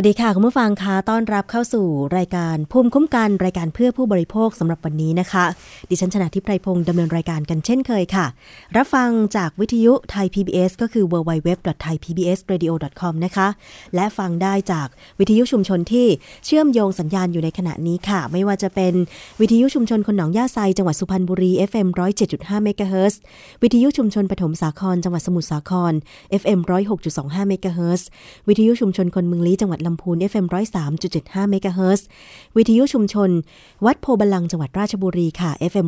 วัสดีค่ะคุณผู้ฟังคะต้อนรับเข้าสู่รายการภูมิคุ้มกันรายการเพื่อผู้บริโภคสำหรับวันนี้นะคะ ดิฉันชนะทิพไพรพงศ์ดำเนินรายการกันเช่นเคยค่ะ รับฟังจากวิทยุไทย PBS ก็คือ www.thaipbsradio.com นะคะ และฟังได้จากวิทยุชุมชนที่เชื่อมโยงสัญญาณอยู่ในขณะนี้ค่ะ ไม่ว่าจะเป็นวิทยุชุมชนคนหนองย่าไซจังหวัดสุพรรณบุรี FM 107.5เมกะเฮิรตซ์วิทยุชุมชนปฐมสาครจังหวัดสมุทรสาคร FM 106.25เมกะเฮิรตซ์วิทยุชุมชนคนเมืองลี้จังหวัดลำพูน FM 103.75เมกะเฮิรตซ์วิทยุชุมชน วัดโพธิ์บัลลังก์จังหวัดราชบุรีค่ะ FM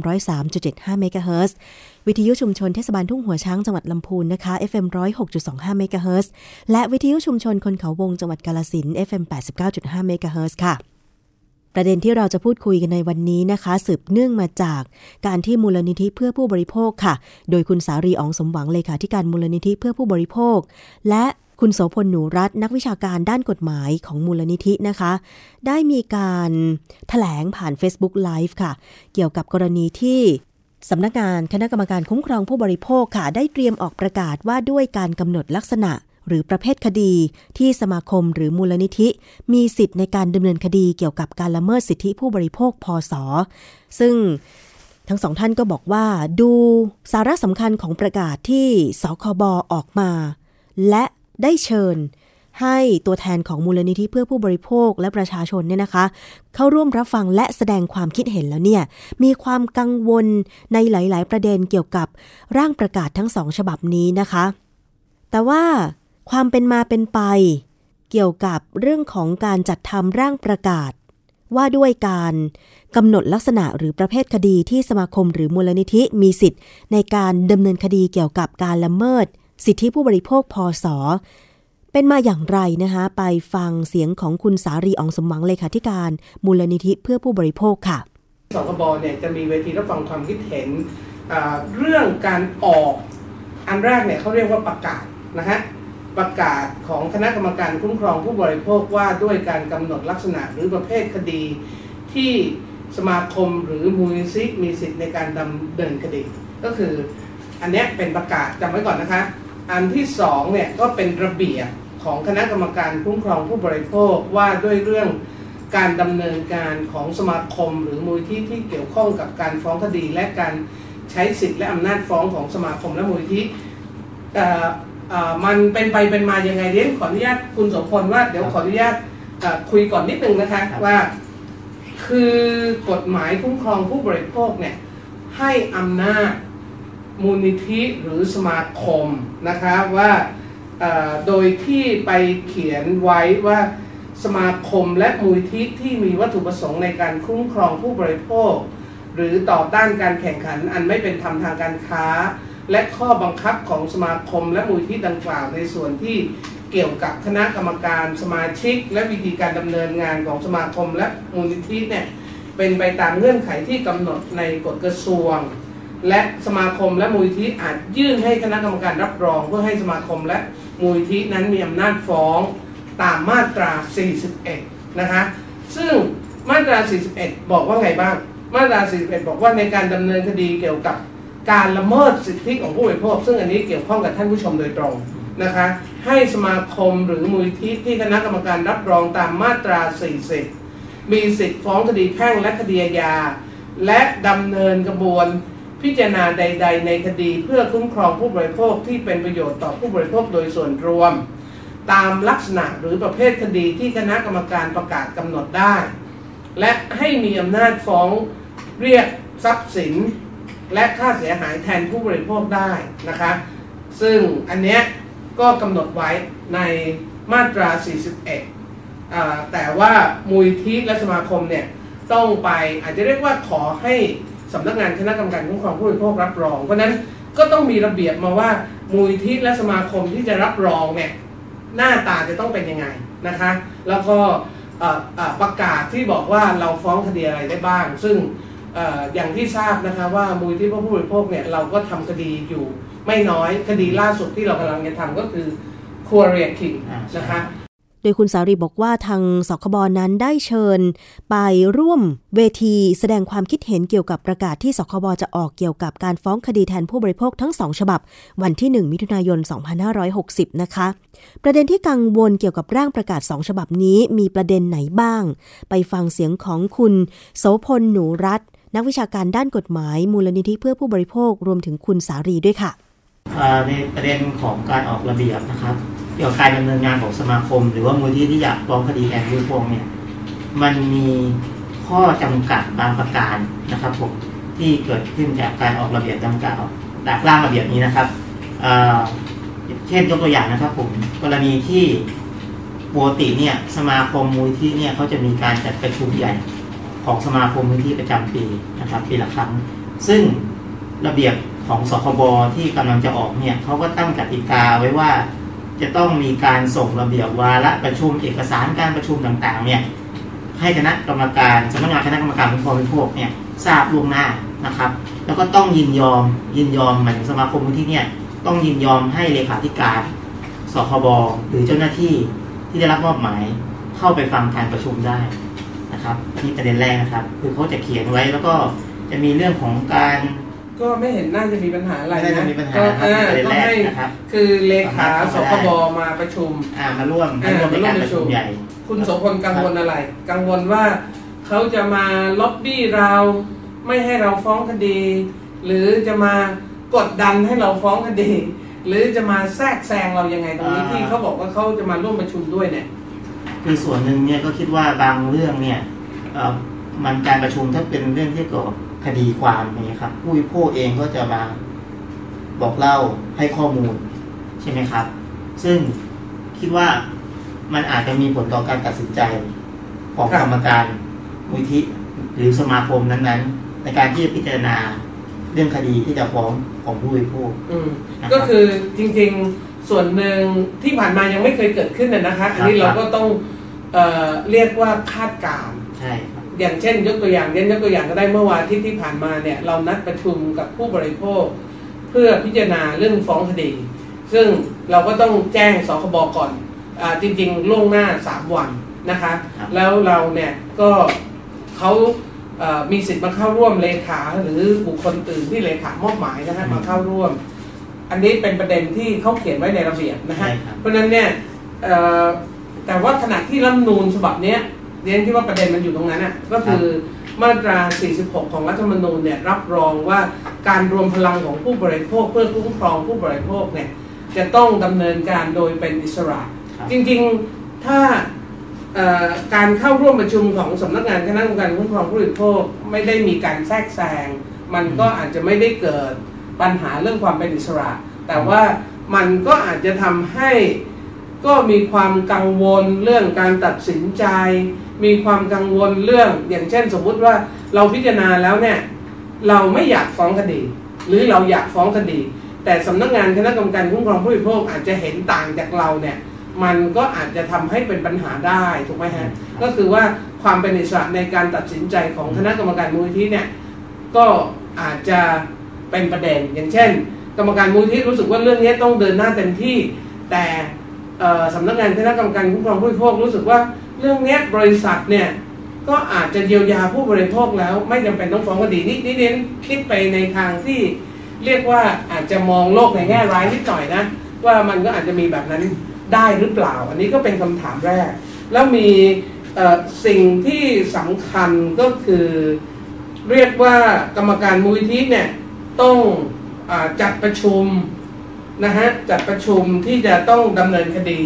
103.75เมกะเฮิรตซ์วิทยุชุมชนเทศบาลทุ่งหัวช้างจังหวัดลำพูนนะคะ FM 106.25เมกะเฮิรตซ์และวิทยุชุมชนคนเขาวงจังหวัดกาฬสินธุ์ FM 89.5เมกะเฮิรตซ์ค่ะประเด็นที่เราจะพูดคุยกันในวันนี้นะคะ สืบเนื่องมาจากการที่มูลนิธิเพื่อผู้บริโภคค่ะ โดยคุณสารีอองสมหวังเลขาธิการมูลนิธิเพื่อผู้บริโภค และ คุณโสพลหนูรัตน์นักวิชาการด้านกฎหมายของมูลนิธินะคะ ได้มีการถแถลงผ่าน Facebook Live ค่ะ เกี่ยวกับกรณีที่สำนักงานคณะกรรมการคุ้มครองผู้บริโภคค่ะ ได้เตรียมออกประกาศว่าด้วยการกำหนดลักษณะหรือประเภทคดีที่สมาคมหรือมูลนิธิ มีสิทธิ์ในการดำเนินคดีเกี่ยวกับการละเมิดสิทธิผู้บริโภคพศซึ่งทั้งสองท่านก็บอกว่าดูสาระสำคัญของประกาศที่สคบออกมา และ ได้เชิญให้ตัวแทนของมูลนิธิเพื่อผู้บริโภคและประชาชนเนี่ยนะคะ เข้าร่วมรับฟังและแสดงความคิดเห็นแล้วเนี่ย มีความกังวลในหลาย ๆ ประเด็นเกี่ยวกับร่างประกาศทั้งสองฉบับนี้นะคะ แต่ว่าความเป็นมาเป็นไป เกี่ยวกับเรื่องของการจัดทำร่างประกาศ ว่าด้วยการกำหนดลักษณะหรือประเภทคดีที่สมาคมหรือมูลนิธิมีสิทธิ์ ในการดำเนินคดีเกี่ยวกับการละเมิด สิทธิผู้บริโภคพศเป็นมาอย่างไรนะคะไปฟังเสียงของคุณสารีอองสมหวังเลขาธิการ มูลนิธิเพื่อผู้บริโภคค่ะสคบเนี่ยจะมีเวทีรับฟังความคิดเห็นเรื่องการออกอันแรกเนี่ยเขาเรียกว่าประกาศนะฮะประกาศของคณะกรรมการคุ้มครองผู้บริโภคว่าด้วยการกำหนดลักษณะหรือประเภทคดี ที่สมาคมหรือมูลนิธิมีสิทธิ์ในการดำเนินคดี ก็คืออันนี้เป็นประกาศจำไว้ก่อนนะคะ อันที่สองเนี่ยก็เป็นระเบียบของคณะกรรมการคุ้มครองผู้บริโภคว่าด้วยเรื่องการดำเนินการของสมาคม หรือมูลที่ที่เกี่ยวข้องกับการฟ้องคดีและการใช้สิทธิและอำนาจฟ้องของสมาคมและมูลที่มันเป็นไปเป็นมายังไงเรียนขออนุญาตคุณสมพลว่าเดี๋ยวขออนุญาตคุยก่อนนิดนึงนะคะว่า คือกฎหมายคุ้มครองผู้บริโภคเนี่ยให้อำนาจ มูลนิธิหรือสมาคมนะคะว่าโดยที่ไปเขียนไว้ว่าสมาคมและมูลที่ที่มีวัตถุประสงค์ในการคุ้มครองผู้บริโภค หรือต่อต้านการแข่งขันอันไม่เป็นธรรมทางการค้า และข้อบังคับของสมาคมและมูลที่ดังกล่าวในส่วนที่เกี่ยวกับคณะกรรมการสมาชิก และวิธีการดำเนินงานของสมาคมและมูลนิธิเนี่ยเป็นไปตามเงื่อนไขที่กำหนดในกฎกระทรวง และสมาคมและมูลที่อาจยื่นให้คณะกรรมการรับรอง เพื่อให้สมาคมและมูลที่นั้นมีอำนาจฟ้องตามมาตรา 41 นะคะ ซึ่งมาตรา 41 บอกว่าไงบ้าง มาตรา 41 บอกว่าในการดำเนินคดีเกี่ยวกับการละเมิดสิทธิของผู้บริโภค ซึ่งอันนี้เกี่ยวข้องกับท่านผู้ชมโดยตรงนะคะ ให้สมาคมหรือมูลที่ที่คณะกรรมการรับรองตามมาตรา 40 มีสิทธิฟ้องคดีแพ่งและคดีอาญาและดำเนินกระบวน พิจารณาใด ๆ ในคดีเพื่อคุ้มครองผู้บริโภคที่เป็นประโยชน์ต่อผู้บริโภคโดยส่วนรวม ตามลักษณะหรือประเภทคดีที่คณะกรรมการประกาศกำหนดได้ และให้มีอำนาจฟ้องเรียกทรัพย์สิน และค่าเสียหายแทนผู้บริโภคได้นะคะ ซึ่งอันเนี้ยก็กำหนดไว้ในมาตรา 41 แต่ว่ามูลที่และสมาคมเนี่ยต้องไปอาจจะเรียกว่าขอให้ สำนักงานคณะกรรมการคุ้มครองผู้บริโภครับรอง เพราะนั้นก็ต้องมีระเบียบมาว่ามูลที่และสมาคมที่จะรับรองเนี่ยหน้าตาจะต้องเป็นยังไงนะคะ แล้วก็ประกาศที่บอกว่าเราฟ้องคดีอะไรได้บ้าง ซึ่งอย่างที่ทราบนะคะว่ามูลที่ผู้บริโภคเนี่ยเราก็ทำคดีอยู่ไม่น้อยคดีล่าสุดที่เรากำลังจะทำก็คือคัวเรียคิงนะคะ โดยคุณสารีบอกว่าทางสคบนั้นได้เชิญ ไปร่วมเวทีแสดงความคิดเห็นเกี่ยวกับประกาศที่สคบจะออกเกี่ยวกับการฟ้องคดีแทนผู้บริโภคทั้งสองฉบับ วันที่ 1 มิถุนายน 2560 นะคะ ประเด็นที่กังวลเกี่ยวกับร่างประกาศสองฉบับนี้มีประเด็นไหนบ้าง ไปฟังเสียงของคุณโสพลหนูรัตนักวิชาการด้านกฎหมาย มูลนิธิเพื่อผู้บริโภครวมถึงคุณสารีด้วยค่ะ ในประเด็นของการออกระเบียบนะครับเกี่ยวกับการดำเนินงานของสมาคม หรือว่ามูลที่ที่อยากฟ้องคดีแทนผู้ฟ้องเนี่ยมันมีข้อจำกัดบางประการนะครับผมที่เกิดขึ้นจากการออกระเบียบดังกล่าวจากร่างระเบียบนี้นะครับเช่นยกตัวอย่างนะครับผมกรณีที่ปกติเนี่ยสมาคมมูลที่เนี่ยเขาจะมีการจัดประชุมใหญ่ของสมาคมมูลที่ประจำปีนะครับปีละครั้ง ซึ่งระเบียบ ของสคบที่กำลังจะออกเนี่ยเขาก็ตั้งกติกาไว้ว่าจะต้องมีการส่งระเบียบวาระประชุมเอกสารการประชุมต่างๆเนี่ยให้คณะกรรมการสำนักงานคณะกรรมการคุ้มครองผู้บริโภคเนี่ยทราบล่วงหน้านะครับ แล้วก็ต้องยินยอมยินยอมเหมือนสมาคมที่เนี่ยต้องยินยอมให้เลขาธิการสคบหรือเจ้าหน้าที่ที่ได้รับมอบหมายเข้าไปฟังการประชุมได้นะครับนี่ประเด็นแรกนะครับ คือเขาจะเขียนไว้แล้วก็จะมีเรื่องของการ ก็ไม่เห็นน่าจะมีปัญหาอะไรไม่นะน่าจะมีปัญหาก็ครับอ่าประเด็นก็แรกให้นะครับ คือเลขาสามารถสเข้าคได้บมาประชุม อ่ามาร่วมอ่ามาร่วมในการมาร่วมประชุมประชุมใหญ่ คุณโสพลกังวลอะไร กังวลว่าเขาจะมาล็อบบี้เราไม่ให้เราฟ้องคดี หรือจะมากดดันให้เราฟ้องคดี หรือจะมาแทรกแซงเรายังไงตรงนี้อ่า ที่เขาบอกว่าเขาจะมาร่วมประชุมด้วยเนี่ย คือส่วนหนึ่งเนี่ยก็คิดว่าบางเรื่องเนี่ยเอ่อมันการประชุมถ้าเป็นเรื่องที่เกี่ยวกับ คดีความอย่างเงี้ยครับ ผู้วิพากษ์เองก็จะมาบอกเล่าให้ข้อมูลใช่ไหมครับ ซึ่งคิดว่ามันอาจจะมีผลต่อการตัดสินใจของครับกรรมการมูลที่หรือสมาคมนั้นๆ ในการที่จะพิจารณาเรื่องคดีที่จะฟ้องของผู้บริโภคอืมนะครับก็คือจริงๆส่วนหนึ่งที่ผ่านมายังไม่เคยเกิดขึ้นนะนะคะ อันนี้ครับเราก็ต้องเอ่อเรียกว่าคาดการณ์ใช่ครับ อย่างเช่น ยกตัวอย่างเช่นยกตัวอย่างก็ได้เมื่อวานที่ที่ผ่านมาเนี่ยเรานัดประชุมกับผู้บริโภค เพื่อพิจารณาเรื่องฟ้องคดี ซึ่งเราก็ต้องแจ้งสคบก่อนอาจริง ๆ ล่วงหน้า 3 วันนะคะครับแล้วเราเนี่ยก็เขาเอ่อมีสิทธิ์มาเข้าร่วมเลขาหรือบุคคลอื่นที่เลขามอบหมายนะคะมาเข้าร่วม อันนี้เป็นประเด็นที่เขาเขียนไว้ในระเบียบนะฮะใช่ครับเพราะฉะนั้นเนี่ยเอ่อแต่ว่าขณะที่รัฐธรรมนูญฉบับเนี้ย เรียนคิดว่าประเด็นมันอยู่ตรงนั้นอะก็คือมาตรา 46 ของรัฐธรรมนูญเนี่ยรับรองว่าการรวมพลังของผู้บริโภคเพื่อคุ้มครองผู้บริโภคเนี่ยจะต้องดำเนินการโดยเป็นอิสระครับจริงๆถ้าเอ่อการเข้าร่วมประชุมของสำนักงานคณะกรรมการคุ้มครองผู้บริโภคไม่ได้มีการแทรกแซงมันก็อาจจะไม่ได้เกิดปัญหาเรื่องความเป็นอิสระ แต่ว่ามันก็อาจจะทำให้ก็มีความกังวลเรื่องการตัดสินใจ มีความกังวลเรื่องอย่างเช่น สมมุติว่าเราพิจารณาแล้วเนี่ยเราไม่อยากฟ้องคดี หรือเราอยากฟ้องคดี แต่สำนักงานคณะกรรมการคุ้มครองผู้บริโภคอาจจะเห็นต่างจากเราเนี่ยมันก็อาจจะทำให้เป็นปัญหาได้ถูกไหมฮะก็คือว่าความเป็นอิสระในการตัดสินใจของคณะกรรมการมูลนิธิเนี่ยก็อาจจะเป็นประเด็นอย่างเช่น กรรมการมูลนิธิรู้สึกว่าเรื่องนี้ต้องเดินหน้าเต็มที่ แต่สำนักงานคณะกรรมการคุ้มครองผู้บริโภครู้สึกว่า เรื่องนี้บริษัทเนี่ยก็อาจจะเยียวยาผู้บริโภคแล้วไม่จำเป็นต้องฟ้องคดีนี่นี่เน้นคิดไปในทางที่เรียกว่าอาจจะมองโลกในแง่ร้ายนิดหน่อยนะ ว่ามันก็อาจจะมีแบบนั้นได้หรือเปล่า อันนี้ก็เป็นคำถามแรก แล้วมีสิ่งที่สำคัญก็คือ เรียกว่ากรรมการมูลนิธิเนี่ยต้องอจัดประชุมนะฮะจัดประชุมที่จะต้องดำเนินคดี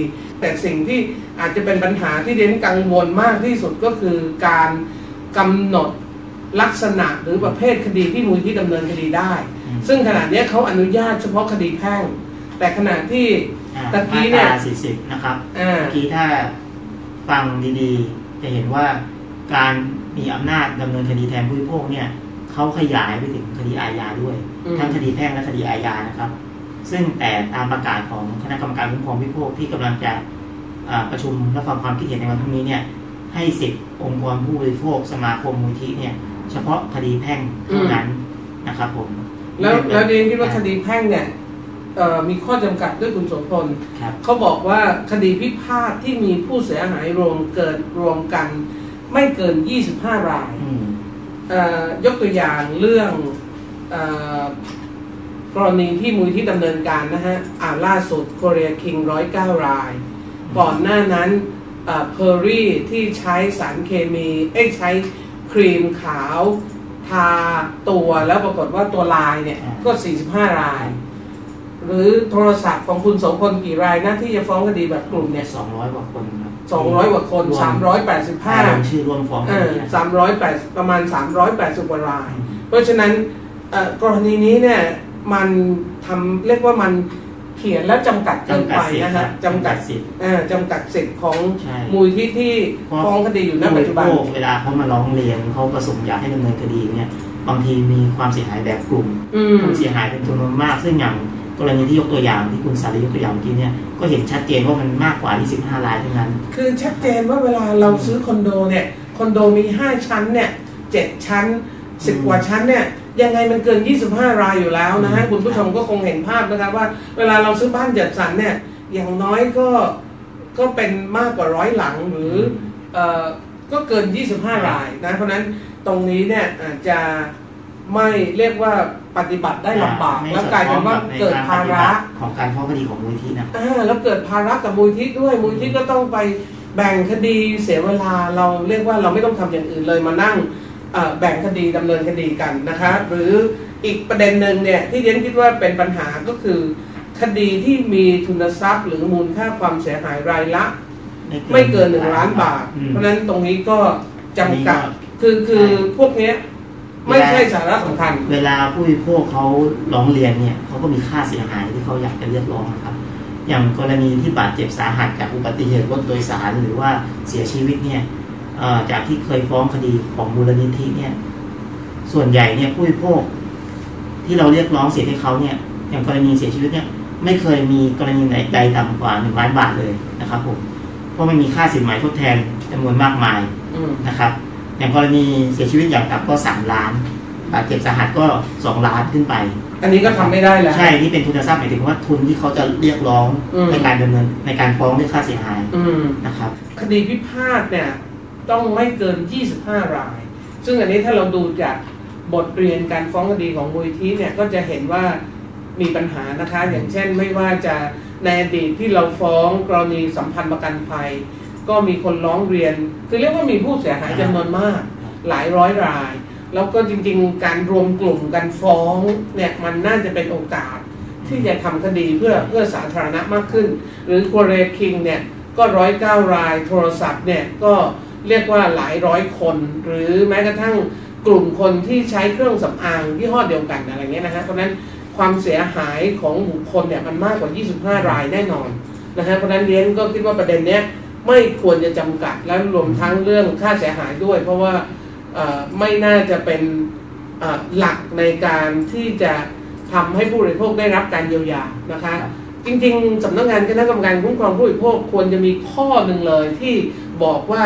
แต่สิ่งที่อาจจะเป็นปัญหาที่เด่นกังวลมากที่สุดก็คือการกำหนดลักษณะหรือประเภทคดีที่มูลที่ดำเนินคดีได้อืมซึ่งขณะเนี้ยเขาอนุญาตเฉพาะคดีแพ่ง แต่ขณะที่อ่าตะกี้มาเนี่ตยรา40นะครับอ่าเมื่อกี้ถ้าฟังดีๆ จะเห็นว่าการมีอำนาจดำเนินคดีแทนผู้บริโภคเนี่ยเขาขยายไปถึงคดีอาญาด้วยอืมทั้งคดีแพ่งและคดีอาญานะครับ ซึ่งแต่ตามประกาศของคณะกรรมการคุ้มครองผู้บริโภคที่กำลังจะอ่าประชุมรับฟังความคิดเห็นในวันพรุ่งนี้เนี่ยให้สิทธิองค์กรผู้บริโภคสมาคมมูลที่เนี่ยเฉพาะคดีแพ่งเท่านั้นนะครับผม แล้วแล้วเรียนคิดว่าคดีแพ่งเนี่ยเอ่อมีข้อจำกัดด้วยคุณโสมพลครับเขาบอกว่าคดีพิพาทที่มีผู้เสียหายรวมเกินรวมกัน ไม่เกิน 25 รายอืมเอ่อยกตัวอย่างเรื่องเออ กรณีที่มูลที่ดำเนินการนะฮะอ่าล่าสุด Korea King 109ราย ก่อนหน้านั้น Pearly ที่ใช้สารเคมีเอ้ยใช้ครีมขาวทาตัวแล้วปรากฏว่าตัวลายเนี่ยอ่าก็ 45 ราย หรือโทรศัพท์ของคุณโสมพลกี่รายนะที่จะฟ้องคดีแบบกลุ่มเนี่ยสองร้อยกว่าคนครับ200กว่าคนรวม385ลงชื่อร่วมฟ้องคเออดีนะสามร้อยแปดประมาณสามร้อยแปดสิบกว่าราย เพราะฉะนั้นเอ่อกรณีนี้เนี่ย มันทำเรียกว่ามันเขียนแล้วจำกัดเกินจำกัไปดสิทธิ์นะครัฮะบจำกัดสิทธิ์เอ่อจำกัดสิทธิ์ของใช่มูลที่ที่ฟ้องคดีอยู่ณปัจจุบันผู้บริโภคเวลาเขามาร้องเรียนเขาประสงค์อยากให้ดำเนินคดีเนี่ยบางทีมีความเสียหายแบบกลุ่มอืมผู้เสียหายเป็นจำนวนมาก ซึ่งอย่างกรณีที่ยกตัวอย่างที่คุณสารียกตัวอย่างเมื่อกี้เนี่ยก็เห็นชัดเจนว่ามันมากกว่า 25รายเท่านั้น คือชัดเจนว่าเวลาเราซื้อคอนโดเนี่ยคอนโดมีห้าชั้นเนี่ยเจ็ดชั้นสิบอืมกว่าชั้นเนี่ย ยังไงมันเกิน 25 รายอยู่แล้วนะฮะอืมคุณผู้ชมก็คงเห็นภาพนะครับว่าเวลาเราซื้อบ้านจัดสรรเนี่ยอย่างน้อยก็ก็เป็นมากกว่าร้อยหลังหรือเอ่อก็เกิน 25 รายนะเพราะฉะนั้นตรงนี้เนี่ยอาจจะไม่เรียกว่าปฏิบัติได้ลำบากไม่แล้วกลายเป็นว่าเกิดภาระของการฟ้องคดีของมูลนิธินะอ่าแล้วเกิดภาระกับมูลที่ด้วยมูลที่ก็ต้องไปแบ่งคดีเสียเวลาเราเรียกว่าเราไม่ต้องทำอย่างอื่นเลยมานั่งเอ่อ แบ่งคดีดำเนินคดีกันนะคะหรืออีกประเด็นหนึ่งเนี่ยที่เรียนคิดว่าเป็นปัญหาก็คือ คดีที่มีทุนทรัพย์ หรือมูลค่าความเสียหายรายละ ไม่เกินหนึ่งล้านบาทอืมเพราะฉะนั้นตรงนี้ก็จำกัดนี่ก็คือคือใช่พวกเนี้ยไม่ใช่สาระสำคัญ เวลาผู้บริโภคเขาร้องเรียนเนี่ยเขาก็มีค่าเสียหายที่เขาอยากจะเรียกร้องนะครับ อย่างกรณีที่บาดเจ็บสาหัสจากอุบัติเหตุรถโดยสารหรือว่าเสียชีวิตเนี่ยเอ่อ จากที่เคยฟ้องคดีของมูลนิธิเนี่ย ส่วนใหญ่เนี่ยผู้บริโภคที่เราเรียกร้องเสียให้เขาเนี่ย อย่างกรณีเสียชีวิตเนี่ย ไม่เคยมีกรณีไหนใดต่ำกว่าหนึ่งล้านบาทเลยนะครับผมเพราะไม่มีค่าสินไหมทดแทนจำนวนมากมายอืมนะครับ อย่างกรณีเสียชีวิตอย่างต่ำก็สามล้าน บาดเจ็บสาหัสก็สองล้านขึ้นไป อันนี้ก็ทำไม่ได้แล้วใช่นี่เป็นทุนทรัพย์หมายถึงว่าทุนที่เขาจะเรียกร้องอืมในการดำเนินในการฟ้องเรียกค่าเสียหายอืมนะครับ คดีพิพาทเนี่ย ต้องไม่เกิน 25 ราย ซึ่งอันนี้ถ้าเราดูจากบทเรียนการฟ้องคดีของมูลที่เนี่ยก็จะเห็นว่ามีปัญหานะคะ อย่างเช่นไม่ว่าจะในอดีตที่เราฟ้องกรณีสัมพันธ์ประกันภัย ก็มีคนร้องเรียน คือเรียกว่ามีผู้เสียหายจำนวนมาก หลายร้อยราย แล้วก็จริงๆ การรวมกลุ่มกันฟ้องเนี่ยมันน่าจะเป็นโอกาสที่จะทำคดีเพื่อเพื่อสาธารณะมากขึ้น หรือคัวเรคิงเนี่ยก็ร้อยเก้ารายโทรศัพท์เนี่ยก็ เรียกว่าหลายร้อยคน หรือแม้กระทั่งกลุ่มคนที่ใช้เครื่องสำอางยี่ห้อเดียวกันอะไรเงี้ยนะฮะเพราะนั้นความเสียหายของบุคคลเนี่ยมันมากกว่า 25 รายแน่นอนนะฮะเพราะนั้นเรียนก็คิดว่าประเด็นเนี้ยไม่ควรจะจำกัดและรวมทั้งเรื่องค่าเสียหายด้วย เพราะว่าไม่น่าจะเป็นหลักในการที่จะทำให้ผู้บริโภคได้รับการเยียวยานะคะจริงๆสำนักงานคณะกรรมการคุ้มครองผู้บริโภคควรจะมีข้อหนึ่งเลยที่บอกว่า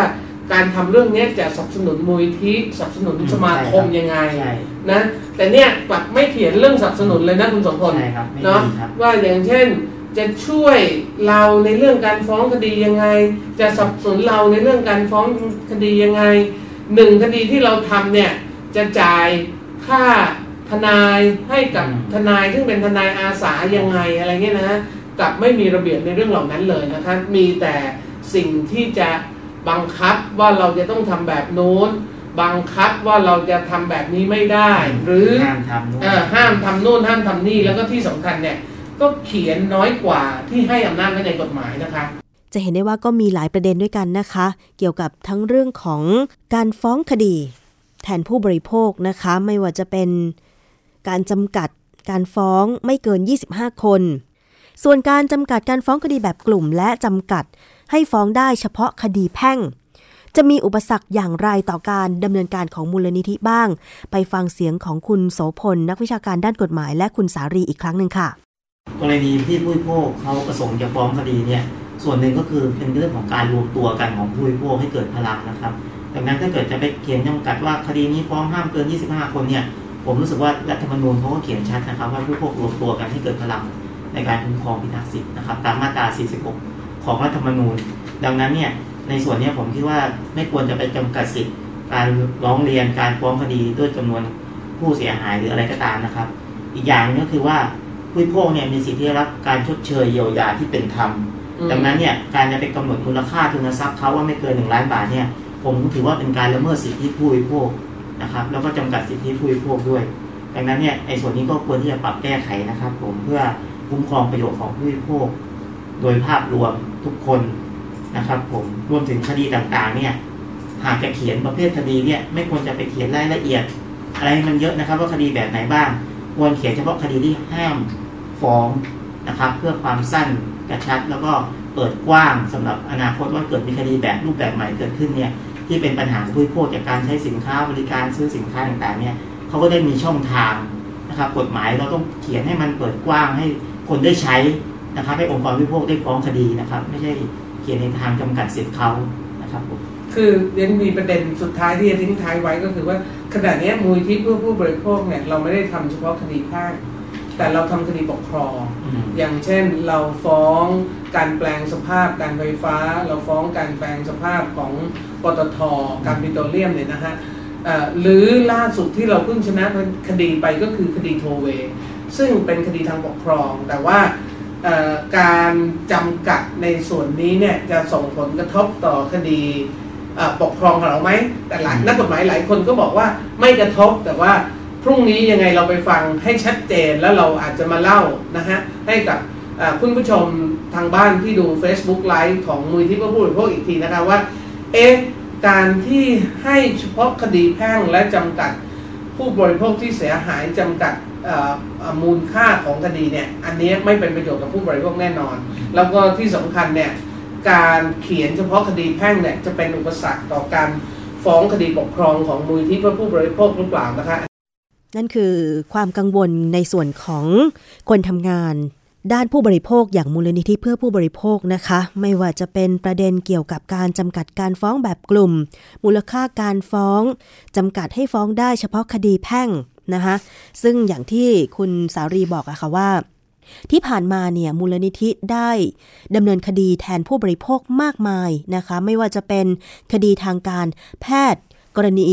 การทำเรื่องเนี้ยจะสนับสนุนมูลที่สนับสนุนอืมสมาคมใช่ครับยังไงใช่นะแต่เนี่ยกลับไม่เขียนเรื่องสนับสนุนเลยนะคุณสมพลใช่ครับไม่เนาะมีครับว่าอย่างเช่นจะช่วยเราในเรื่องการฟ้องคดียังไง จะสนับสนุนเราในเรื่องการฟ้องคดียังไงหนึ่งคดีที่เราทำเนี่ยจะจ่ายค่าทนายให้กับอืมทนายซึ่งเป็นทนายอาสายังไงอะไรเงี้ยนะฮะกลับไม่มีระเบียบในเรื่องเหล่านั้นเลยนะคะมีแต่สิ่งที่จะ บังคับว่าเราจะต้องทำแบบโน้น บังคับว่าเราจะทำแบบนี้ไม่ได้ หรือห้ามทำนู่นเอ่อห้ามทำนู่นห้ามทำนี่แล้วก็ที่สำคัญเนี่ยก็เขียนน้อยกว่าที่ให้อำนาจไว้ในกฎหมายนะคะ จะเห็นได้ว่าก็มีหลายประเด็นด้วยกันนะคะ เกี่ยวกับทั้งเรื่องของการฟ้องคดี แทนผู้บริโภคนะคะ ไม่ว่าจะเป็นการจำกัดการฟ้องไม่เกิน 25 คน ส่วนการจำกัดการฟ้องคดีแบบกลุ่มและจำกัด ให้ฟ้องได้เฉพาะคดีแพ่ง จะมีอุปสรรคอย่างไรต่อการดำเนินการของมูลนิธิบ้าง ไปฟังเสียงของคุณโสพล นักวิชาการด้านกฎหมายและคุณสารีอีกครั้งหนึ่งค่ะ กรณีที่ผู้บริโภคเขาประสงค์จะฟ้องคดีเนี่ยส่วนหนึ่งก็คือเป็นเรื่องของการรวมตัวกันของผู้บริโภคให้เกิดพลังนะครับดังนั้นถ้าเกิดจะไปเขียนจำกัดว่าคดีนี้ฟ้องห้ามเกิน 25 คนเนี่ยผมรู้สึกว่ารัฐธรรมนูญเขาก็เขียนชัดนะครับว่าผู้บริโภครวมตัวกันให้เกิดพลังในการคุ้มครองพิทักษ์สิทธินะครับตามมาตรา 46 ของรัฐธรรมนูญ ดังนั้นเนี่ยในส่วนเนี้ยผมคิดว่าไม่ควรจะไปจำกัดสิทธิ์การร้องเรียนการฟ้องคดีด้วยจำนวนผู้เสียหายหรืออะไรก็ตามนะครับ อีกอย่างหนึงก็คือว่าผู้บริโภคเนี่ยมีสิทธิได้รับการชดเชยเยียวยาที่เป็นธรรมอืมดังนั้นเนี่ยการจะไปกำหนดมูลค่าทุนทรัพย์เขาว่าไม่เกินหนึ่งล้านบาทเนี่ยผมถือว่าเป็นการละเมิดสิทธิผู้บริโภคนะครับ แล้วก็จำกัดสิทธิผู้บริโภคด้วย ดังนั้นเนี่ยไอ้ส่วนนี้ก็ควรที่จะปรับแก้ไขนะครับ ผมเพื่อคุ้มครองประโยชน์ของผู้บริโภค โดยภาพรวมทุกคนนะครับผมรวมถึงคดีต่างๆ เนี่ยหากจะเขียนประเภทคดีเนี่ยไม่ควรจะไปเขียนรายละเอียด อะไรให้มันเยอะนะครับ ว่าคดีแบบไหนบ้าง ควรเขียนเฉพาะคดีที่ห้ามฟ้องนะครับ เพื่อความสั้นกระชัดแล้วก็เปิดกว้างสำหรับอนาคตว่าเกิดมีคดีแบบรูปแบบใหม่เกิดขึ้นเนี่ยที่เป็นปัญหาผู้บริโภคจากการใช้สินค้าบริการซื้อสินค้าต่างๆเนี่ยเขาก็ได้มีช่องทางนะครับ กฎหมายเราต้องเขียนให้มันเปิดกว้างให้คนได้ใช้ นะครับ ให้องค์กรผู้บริโภคได้ฟ้องคดีนะครับ ไม่ใช่เขียนในทางจำกัดสิทธิ์เขานะครับผมคือเรียนมีประเด็นสุดท้ายที่จะทิ้งท้ายไว้ก็คือว่าขณะเนี้ยมูลที่เพื่อผู้บริโภคเนี่ยเราไม่ได้ทำเฉพาะคดีแพ่งแต่เราทำคดีปกครองอืมอย่างเช่นเราฟ้องการแปลงสภาพการไฟฟ้า เราฟ้องการแปลงสภาพของปตทการปิโตรเลียมเนี่ยนะฮะหรือล่าสุดที่เราเพิ่งชนะคดีไปก็คือคดีโทเวซึ่งเป็นคดีทางปกครอง แต่ว่า การจำกัดในส่วนนี้เนี่ยจะส่งผลกระทบต่อคดีปกครองของเราไหม แต่หลายนักกฎหมายหลายคนก็บอกว่าไม่กระทบแต่ว่าพรุ่งนี้ยังไงเราไปฟังให้ชัดเจนแล้วเราอาจจะมาเล่านะฮะให้กับคุณผู้ชมทางบ้านที่ดู Facebook ไลฟ์ของมือที่ผู้บริโภคอีกทีนะคะว่า เอ๊ะ การที่ให้เฉพาะคดีแพ่งและจำกัดผู้บริโภคที่เสียหายจำกัด มูลค่าของคดีเนี่ยอันนี้ไม่เป็นประโยชน์กับผู้บริโภคแน่นอน แล้วก็ที่สำคัญเนี่ยการเขียนเฉพาะคดีแพ่งเนี่ยจะเป็นอุปสรรคต่อการฟ้องคดีปกครองของมูลที่เพื่อผู้บริโภคหรือเปล่านะคะนั่นคือความกังวลในส่วนของคนทำงาน ด้านผู้บริโภคอย่างมูลนิธิเพื่อผู้บริโภคนะคะ ไม่ว่าจะเป็นประเด็นเกี่ยวกับการจำกัดการฟ้องแบบกลุ่ม มูลค่าการฟ้องจำกัดให้ฟ้องได้เฉพาะคดีแพ่งนะคะซึ่งอย่างที่คุณสารีบอกอะค่ะว่า ที่ผ่านมาเนี่ยมูลนิธิได้ดำเนินคดีแทนผู้บริโภคมากมายนะคะ ไม่ว่าจะเป็นคดีทางการแพทย์ กรณี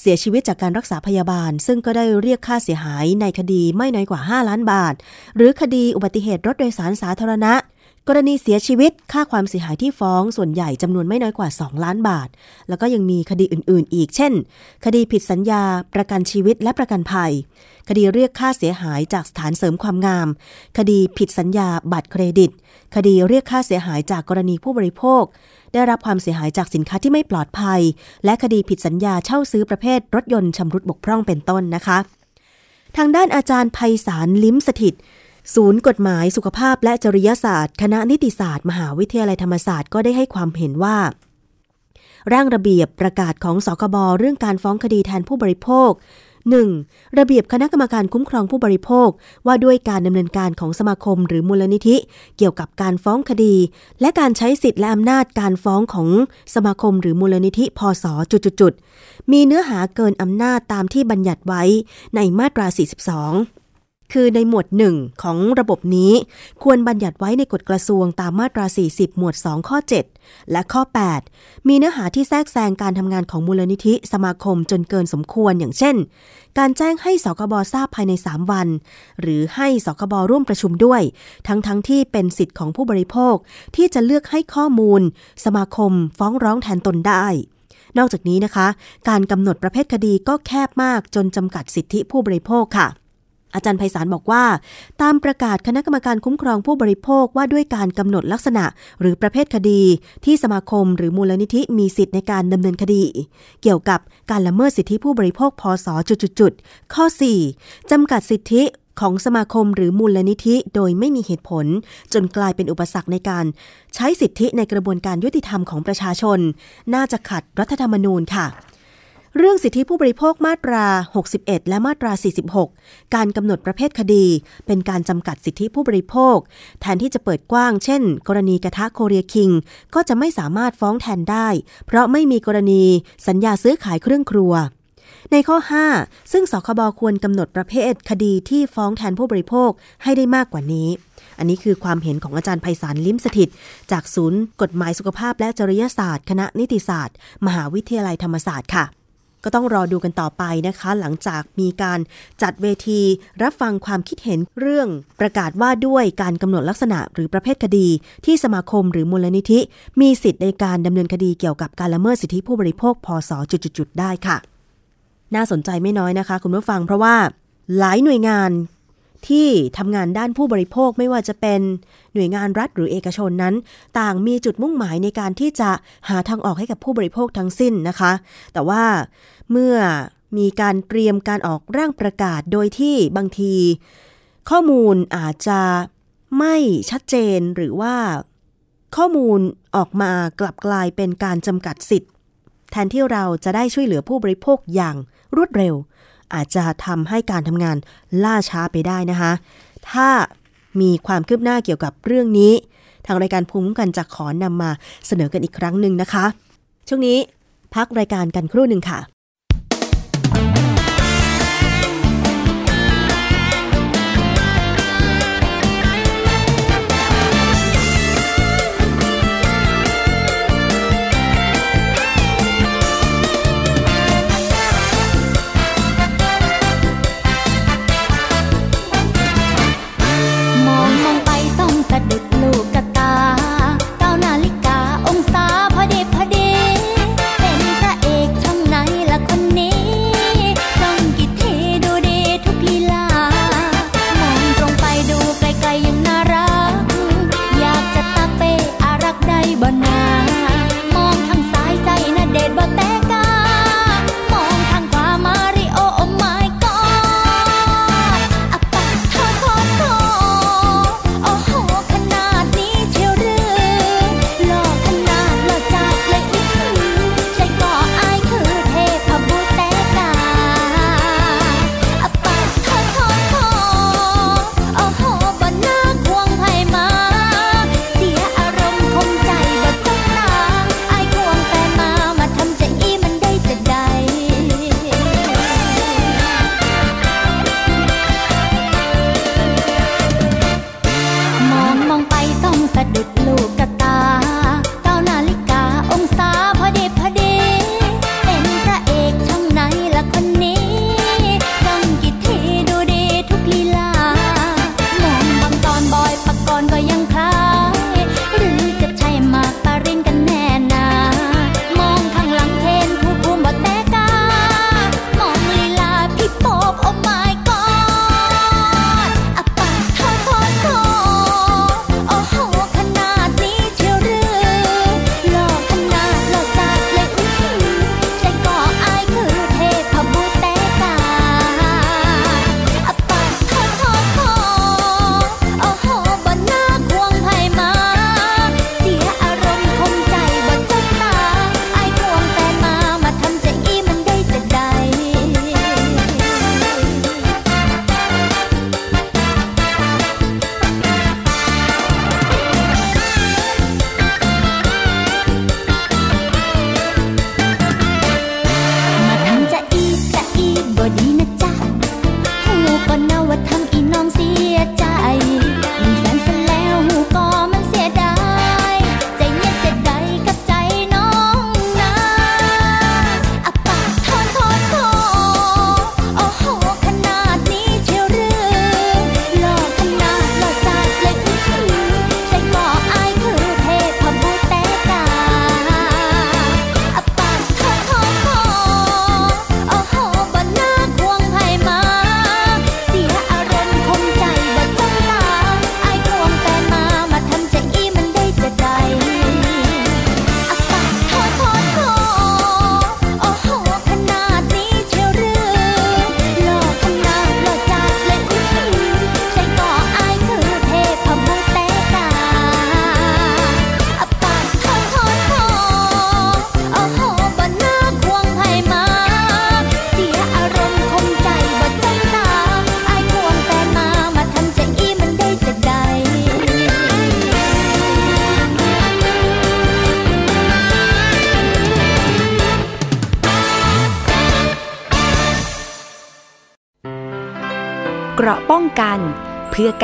เสียชีวิตจากการรักษาพยาบาล ซึ่งก็ได้เรียกค่าเสียหายในคดีไม่น้อยกว่า 5 ล้านบาท หรือคดีอุบัติเหตุรถโดยสารสาธารณะ กรณีเสียชีวิตค่าความเสียหายที่ฟ้องส่วนใหญ่จำนวนไม่น้อยกว่า 2 ล้านบาท แล้วก็ยังมีคดีอื่น ๆ อีก เช่น คดีผิดสัญญา ประกันชีวิตและประกันภัย คดีเรียกค่าเสียหายจากสถานเสริมความงาม คดีผิดสัญญาบัตรเครดิต คดีเรียกค่าเสียหายจากกรณีผู้บริโภค ได้รับความเสียหายจากสินค้าที่ไม่ปลอดภัย และคดีผิดสัญญาเช่าซื้อประเภท รถยนต์ชำรุดบกพร่องเป็นต้นนะคะ ทางด้านอาจารย์ภัยสารลิ้มสถิต ศูนย์กฎหมายสุขภาพและจริยศาสตร์ คณะนิติศาสตร์ มหาวิทยาลัยธรรมศาสตร์ก็ได้ให้ความเห็นว่า ร่างระเบียบประกาศของสคบเรื่องการฟ้องคดีแทนผู้บริโภค 1. ระเบียบคณะกรรมการคุ้มครองผู้บริโภค ว่าด้วยการดำเนินการของสมาคมหรือมูลนิธิ เกี่ยวกับการฟ้องคดี และการใช้สิทธิและอำนาจการฟ้องของสมาคมหรือมูลนิธิพศจุดๆมีเนื้อหาเกินอำนาจตามที่บัญญัติไว้ในมาตรา 42 คือในหมวดหนึ่งของระบบนี้ ควรบัญญัติไว้ในกฎกระทรวงตามมาตรา 40 หมวด 2 ข้อ 7 และข้อ 8 มีเนื้อหาที่แทรกแซงการทำงานของมูลนิธิสมาคมจนเกินสมควรอย่างเช่น การแจ้งให้สคบทราบภายใน 3 วัน หรือให้สคบร่วมประชุมด้วย ทั้งทั้งที่เป็นสิทธิ์ของผู้บริโภค ที่จะเลือกให้ข้อมูล สมาคมฟ้องร้องแทนตนได้นอกจากนี้นะคะ การกำหนดประเภทคดีก็แคบมากจนจำกัดสิทธิผู้บริโภคค่ะ อาจารย์ไพศาลบอกว่า ตามประกาศคณะกรรมการคุ้มครองผู้บริโภคว่าด้วยการกำหนดลักษณะ หรือประเภทคดี ที่สมาคมหรือมูลนิธิมีสิทธิ์ในการดำเนินคดี เกี่ยวกับการละเมิดสิทธิผู้บริโภคพศจุดๆข้อ 4จำกัดสิทธิของสมาคมหรือมูลนิธิโดยไม่มีเหตุผล จนกลายเป็นอุปสรรคในการ ใช้สิทธิในกระบวนการยุติธรรมของประชาชน น่าจะขัดรัฐธรรมนูญค่ะ เรื่องสิทธิผู้บริโภคมาตรา 61 และมาตรา 46 การกำหนดประเภทคดี เป็นการจำกัดสิทธิผู้บริโภค แทนที่จะเปิดกว้าง เช่น กรณีกระทะโคเรียคิง ก็จะไม่สามารถฟ้องแทนได้ เพราะไม่มีกรณีสัญญาซื้อขายเครื่องครัว ในข้อ 5 ซึ่งสคบควรกำหนดประเภทคดีที่ฟ้องแทนผู้บริโภคให้ได้มากกว่านี้อันนี้คือความเห็นของอาจารย์ไพศาลลิมสถิต จากศูนย์ กฎหมายสุขภาพและจริยศาสตร์ คณะนิติศาสตร์ มหาวิทยาลัยธรรมศาสตร์ค่ะ ก็ต้องรอดูกันต่อไปนะคะ หลังจากมีการจัดเวทีรับฟังความคิดเห็นเรื่องประกาศว่าด้วยการกำหนดลักษณะหรือประเภทคดี ที่สมาคมหรือมูลนิธิ มีสิทธิ์ในการดำเนินคดีเกี่ยวกับการละเมิดสิทธิผู้บริโภค พศจุดๆได้ค่ะ น่าสนใจไม่น้อยนะคะ คุณผู้ฟังเพราะว่าหลายหน่วยงาน ที่ทำงานด้านผู้บริโภคไม่ว่าจะเป็นหน่วยงานรัฐหรือเอกชนนั้น ต่างมีจุดมุ่งหมายในการที่จะหาทางออกให้กับผู้บริโภคทั้งสิ้นนะคะ แต่ว่าเมื่อมีการเตรียมการออกร่างประกาศโดยที่บางที ข้อมูลอาจจะไม่ชัดเจนหรือว่า ข้อมูลออกมากลับกลายเป็นการจำกัดสิทธิ์ แทนที่เราจะได้ช่วยเหลือผู้บริโภคอย่างรวดเร็ว อาจจะทำให้การทำงานล่าช้าไปได้นะคะ ถ้ามีความคืบหน้าเกี่ยวกับเรื่องนี้ ทางรายการภูมิกันจะขอนำมาเสนอกันอีกครั้งหนึ่งนะคะ ช่วงนี้พักรายการกันครู่หนึ่งค่ะ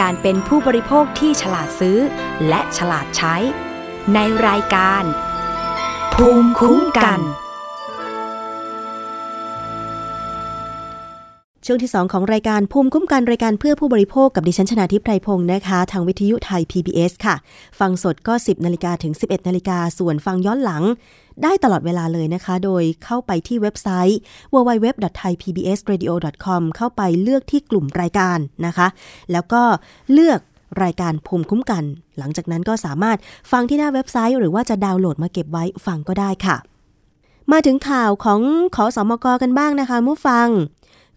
การเป็นผู้บริโภคที่ฉลาดซื้อ และฉลาดใช้ ในรายการ ภูมิคุ้มกัน ช่วงที่ 2 ของรายการภูมิคุ้มกันรายการเพื่อผู้บริโภคกับดิฉันชนาทิพไพรพงศ์นะคะ ทางวิทยุไทย PBS ค่ะ ฟังสดก็ 10นาฬิกาถึง 11นาฬิกาส่วนฟังย้อนหลัง ได้ตลอดเวลาเลยนะคะ โดยเข้าไปที่เว็บไซต์ www.thaipbsradio.com เข้าไปเลือกที่กลุ่มรายการนะคะ แล้วก็เลือกรายการภูมิคุ้มกัน หลังจากนั้นก็สามารถฟังที่หน้าเว็บไซต์ หรือว่าจะดาวน์โหลดมาเก็บไว้ฟังก็ได้ค่ะ มาถึงข่าวของขอสอมกกันบ้างนะคะผู้ฟัง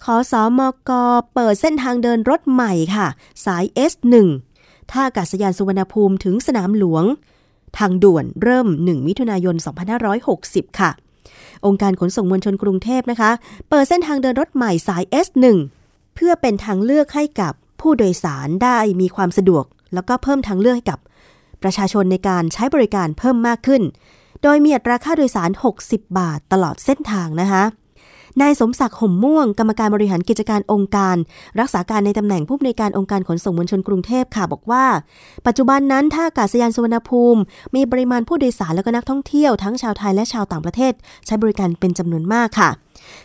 ขอสอมกเปิดเส้นทางเดินรถใหม่ค่ะ สาย S1 ท่าอากาศยานสุวรรณภูมิถึงสนามหลวง ทางด่วนเริ่ม 1 มิถุนายน 2560 ค่ะ องค์การขนส่งมวลชนกรุงเทพนะคะ เปิดเส้นทางเดินรถใหม่สาย S1 เพื่อเป็นทางเลือกให้กับผู้โดยสารได้มีความสะดวก แล้วก็เพิ่มทางเลือกให้กับ ประชาชนในการใช้บริการเพิ่มมากขึ้น โดยมีอัตราค่าโดยสาร 60 บาทตลอดเส้นทางนะคะ นายสมศักดิ์ห่มม่วง กรรมการบริหารกิจการองค์การ รักษาการในตำแหน่งผู้อำนวยการองค์การขนส่งมวลชนกรุงเทพค่ะบอกว่า ปัจจุบันนั้นท่าอากาศยานสุวรรณภูมิ มีปริมาณผู้โดยสารและก็นักท่องเที่ยวทั้งชาวไทยและชาวต่างประเทศ ใช้บริการเป็นจำนวนมากค่ะ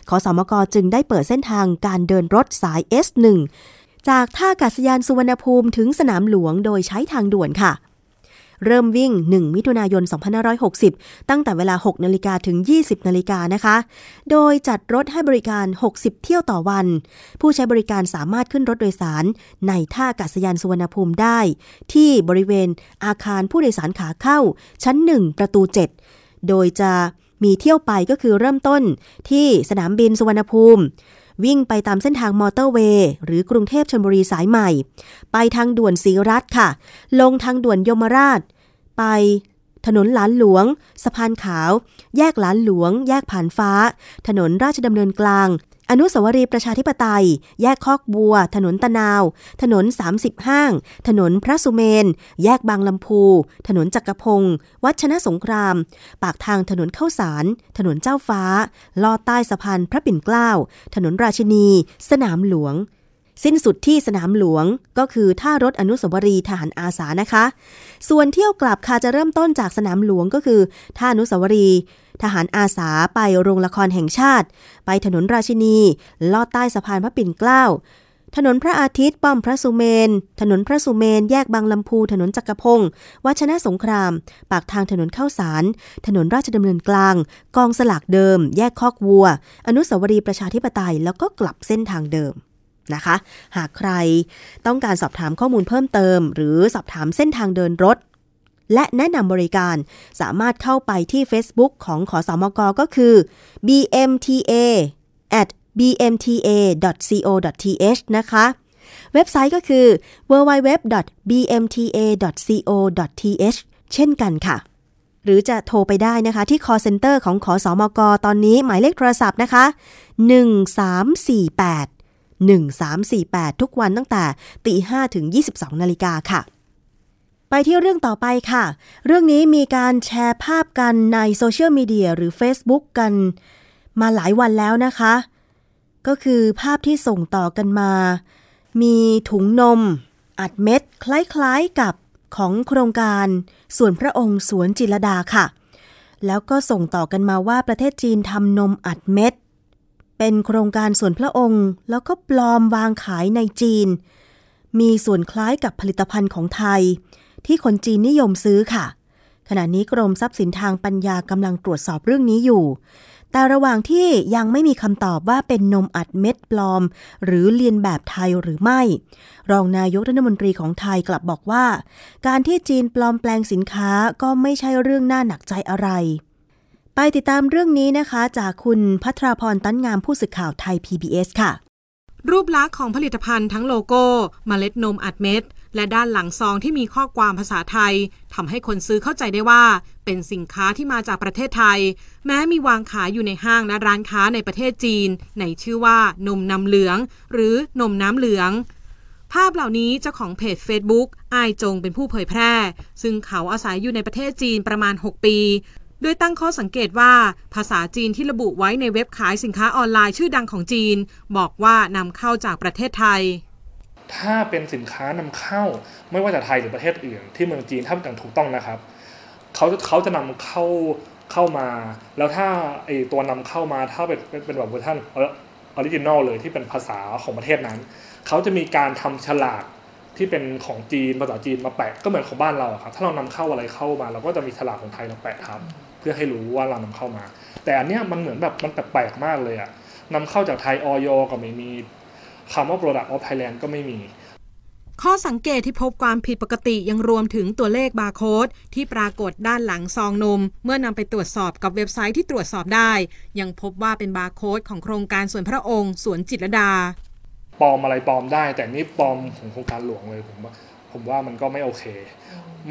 ขอสมกจึงได้เปิดเส้นทางการเดินรถสาย S1 จากท่าอากาศยานสุวรรณภูมิถึงสนามหลวงโดยใช้ทางด่วนค่ะ เริ่มวิ่ง 1 มิถุนายน 2560 ตั้งแต่เวลา 6 นาฬิกาถึง 20 นาฬิกานะคะ โดยจัดรถให้บริการ 60 เที่ยวต่อวัน ผู้ใช้บริการสามารถขึ้นรถโดยสาร ในท่าอากาศยานสุวรรณภูมิได้ ที่บริเวณอาคารผู้โดยสารขาเข้า ชั้น 1 ประตู 7 โดยจะมีเที่ยวไปก็คือเริ่มต้นที่สนามบินสุวรรณภูมิวิ่งไปตามเส้นทางมอเตอร์เวย์หรือกรุงเทพชนบุรีสายใหม่ ไปทางด่วนศรีรัฐค่ะ ลงทางด่วนยมราช ไป ถนนหลานหลวง สะพานขาว แยกหลานหลวง แยกผ่านฟ้า ถนนราชดำเนินกลาง อนุสาวรีย์ประชาธิปไตย แยกคอกบัว ถนนตะนาว ถนน 30 ห้าง ถนนพระสุเมน แยกบางลำพู ถนนจักรพงศ์วัชนะสงคราม ปากทางถนนเข้าสาร ถนนเจ้าฟ้าลอดใต้สะพานพระปิ่นเกล้า ถนนราชินี สนามหลวง สิ้นสุดที่สนามหลวงก็คือท่ารถอนุสาวรีย์ทหารอาสานะคะ ส่วนเที่ยวกลับค่ะจะเริ่มต้นจากสนามหลวงก็คือท่าอนุสาวรีย์ทหารอาสาไปโรงละครแห่งชาติ ไปถนนราชินี ลอดใต้สะพานพระปิ่นเกล้า ถนนพระอาทิตย์ป้อมพระสุเมน ถนนพระสุเมน แยกบางลำพู ถนนจักรพงศ์วัชนะสงคราม ปากทางถนนเข้าสาร ถนนราชดำเนินกลาง กองสลากเดิม แยกคอกวัว อนุสาวรีย์ประชาธิปไตยแล้วก็กลับเส้นทางเดิม นะคะ หากใครต้องการสอบถามข้อมูลเพิ่มเติม หรือสอบถามเส้นทางเดินรถ และแนะนำบริการสามารถเข้าไปที่ Facebook ของขอสอมกก็คือ bmta at bmta.co.th นะคะ เว็บไซต์ก็คือ www.bmta.co.th เช่นกันค่ะ หรือจะโทรไปได้นะคะที่ call center ของขอสอมกตอนนี้หมายเลขโทรศัพท์นะคะ 1348 1348 ทุกวันตั้งแต่ตี5ถึง 22 นาฬิกาค่ะ ไปที่เรื่องต่อไปค่ะ เรื่องนี้มีการแชร์ภาพกันในโซเชียลมีเดียหรือ Facebook กันมาหลายวันแล้วนะคะ ก็คือภาพที่ส่งต่อกันมา มีถุงนม อัดเม็ด คล้ายๆกับของโครงการส่วนพระองค์สวนจิรดาค่ะ แล้วก็ส่งต่อกันมาว่าประเทศจีนทำนมอัดเม็ด เป็นโครงการส่วนพระองค์ แล้วก็ปลอมวางขายในจีน มีส่วนคล้ายกับผลิตภัณฑ์ของไทย ที่คนจีนนิยมซื้อค่ะ ขณะนี้กรมทรัพย์สินทางปัญญากำลังตรวจสอบเรื่องนี้อยู่ แต่ระหว่างที่ยังไม่มีคำตอบว่าเป็นนมอัดเม็ดปลอม หรือเลียนแบบไทยหรือไม่ รองนายกรัฐมนตรีของไทยกลับบอกว่า การที่จีนปลอมแปลงสินค้าก็ไม่ใช่เรื่องน่าหนักใจอะไร ไปติดตามเรื่องนี้นะคะ จากคุณพัทราพรตั้นงามผู้สื่อข่าวไทย PBS ค่ะ รูปลักษณ์ของผลิตภัณฑ์ทั้งโลโก้มเมล็ดนมอัดเม็ด และด้านหลังซองที่มีข้อความภาษาไทยทำให้คนซื้อเข้าใจได้ว่า เป็นสินค้าที่มาจากประเทศไทย แม้มีวางขายอยู่ในห้างและร้านค้าในประเทศจีน ในชื่อว่านมน้ำเหลือง หรือนมน้ำเหลืองภาพเหล่านี้เจ้าของเพจ Facebook อายจงเป็นผู้เผยแพร่ ซึ่งเขาอาศัยอยู่ในประเทศจีนประมาณ 6 ปี โดยตั้งข้อสังเกตว่าภาษาจีนที่ระบุไว้ในเว็บขายสินค้าออนไลน์ชื่อดังของจีน บอกว่านำเข้าจากประเทศไทย ถ้าเป็นสินค้านำเข้าไม่ว่าจะไทยหรือประเทศอื่น ที่เมืองจีนถ้าอย่างถูกต้องนะครับเขาเขาจะนำเข้าเข้ามา แล้วถ้าไอตัวนำเข้ามาถ้าเป็นเป็นแบบเวอร์ชัน original เลยที่เป็นภาษาของประเทศนั้นเขาจะมีการทำฉลากที่เป็นของจีนภาษาจีนมาแปะก็เหมือนของบ้านเราครับถ้าเรานำเข้าอะไรเข้ามา เราก็จะมีฉลากของไทยมาแปะทับ เพื่อให้รู้ว่าเรานำเข้ามา แต่อันเนี้ยมันเหมือนแบบมันแปลกๆมากเลยอะนำเข้าจากไทยอย.ก็ไม่มีคำว่า product of Thailand ก็ไม่มี ข้อสังเกตที่พบความผิดปกติยังรวมถึงตัวเลขบาร์โค้ดที่ปรากฏด้านหลังซองนม เมื่อนำไปตรวจสอบกับเว็บไซต์ที่ตรวจสอบได้ ยังพบว่าเป็นบาร์โค้ดของโครงการส่วนพระองค์สวนจิตรลดาปลอมอะไรปลอมได้ แต่นี่ปลอมของโครงการหลวงเลยผมว่าผมว่ามันก็ไม่โอเค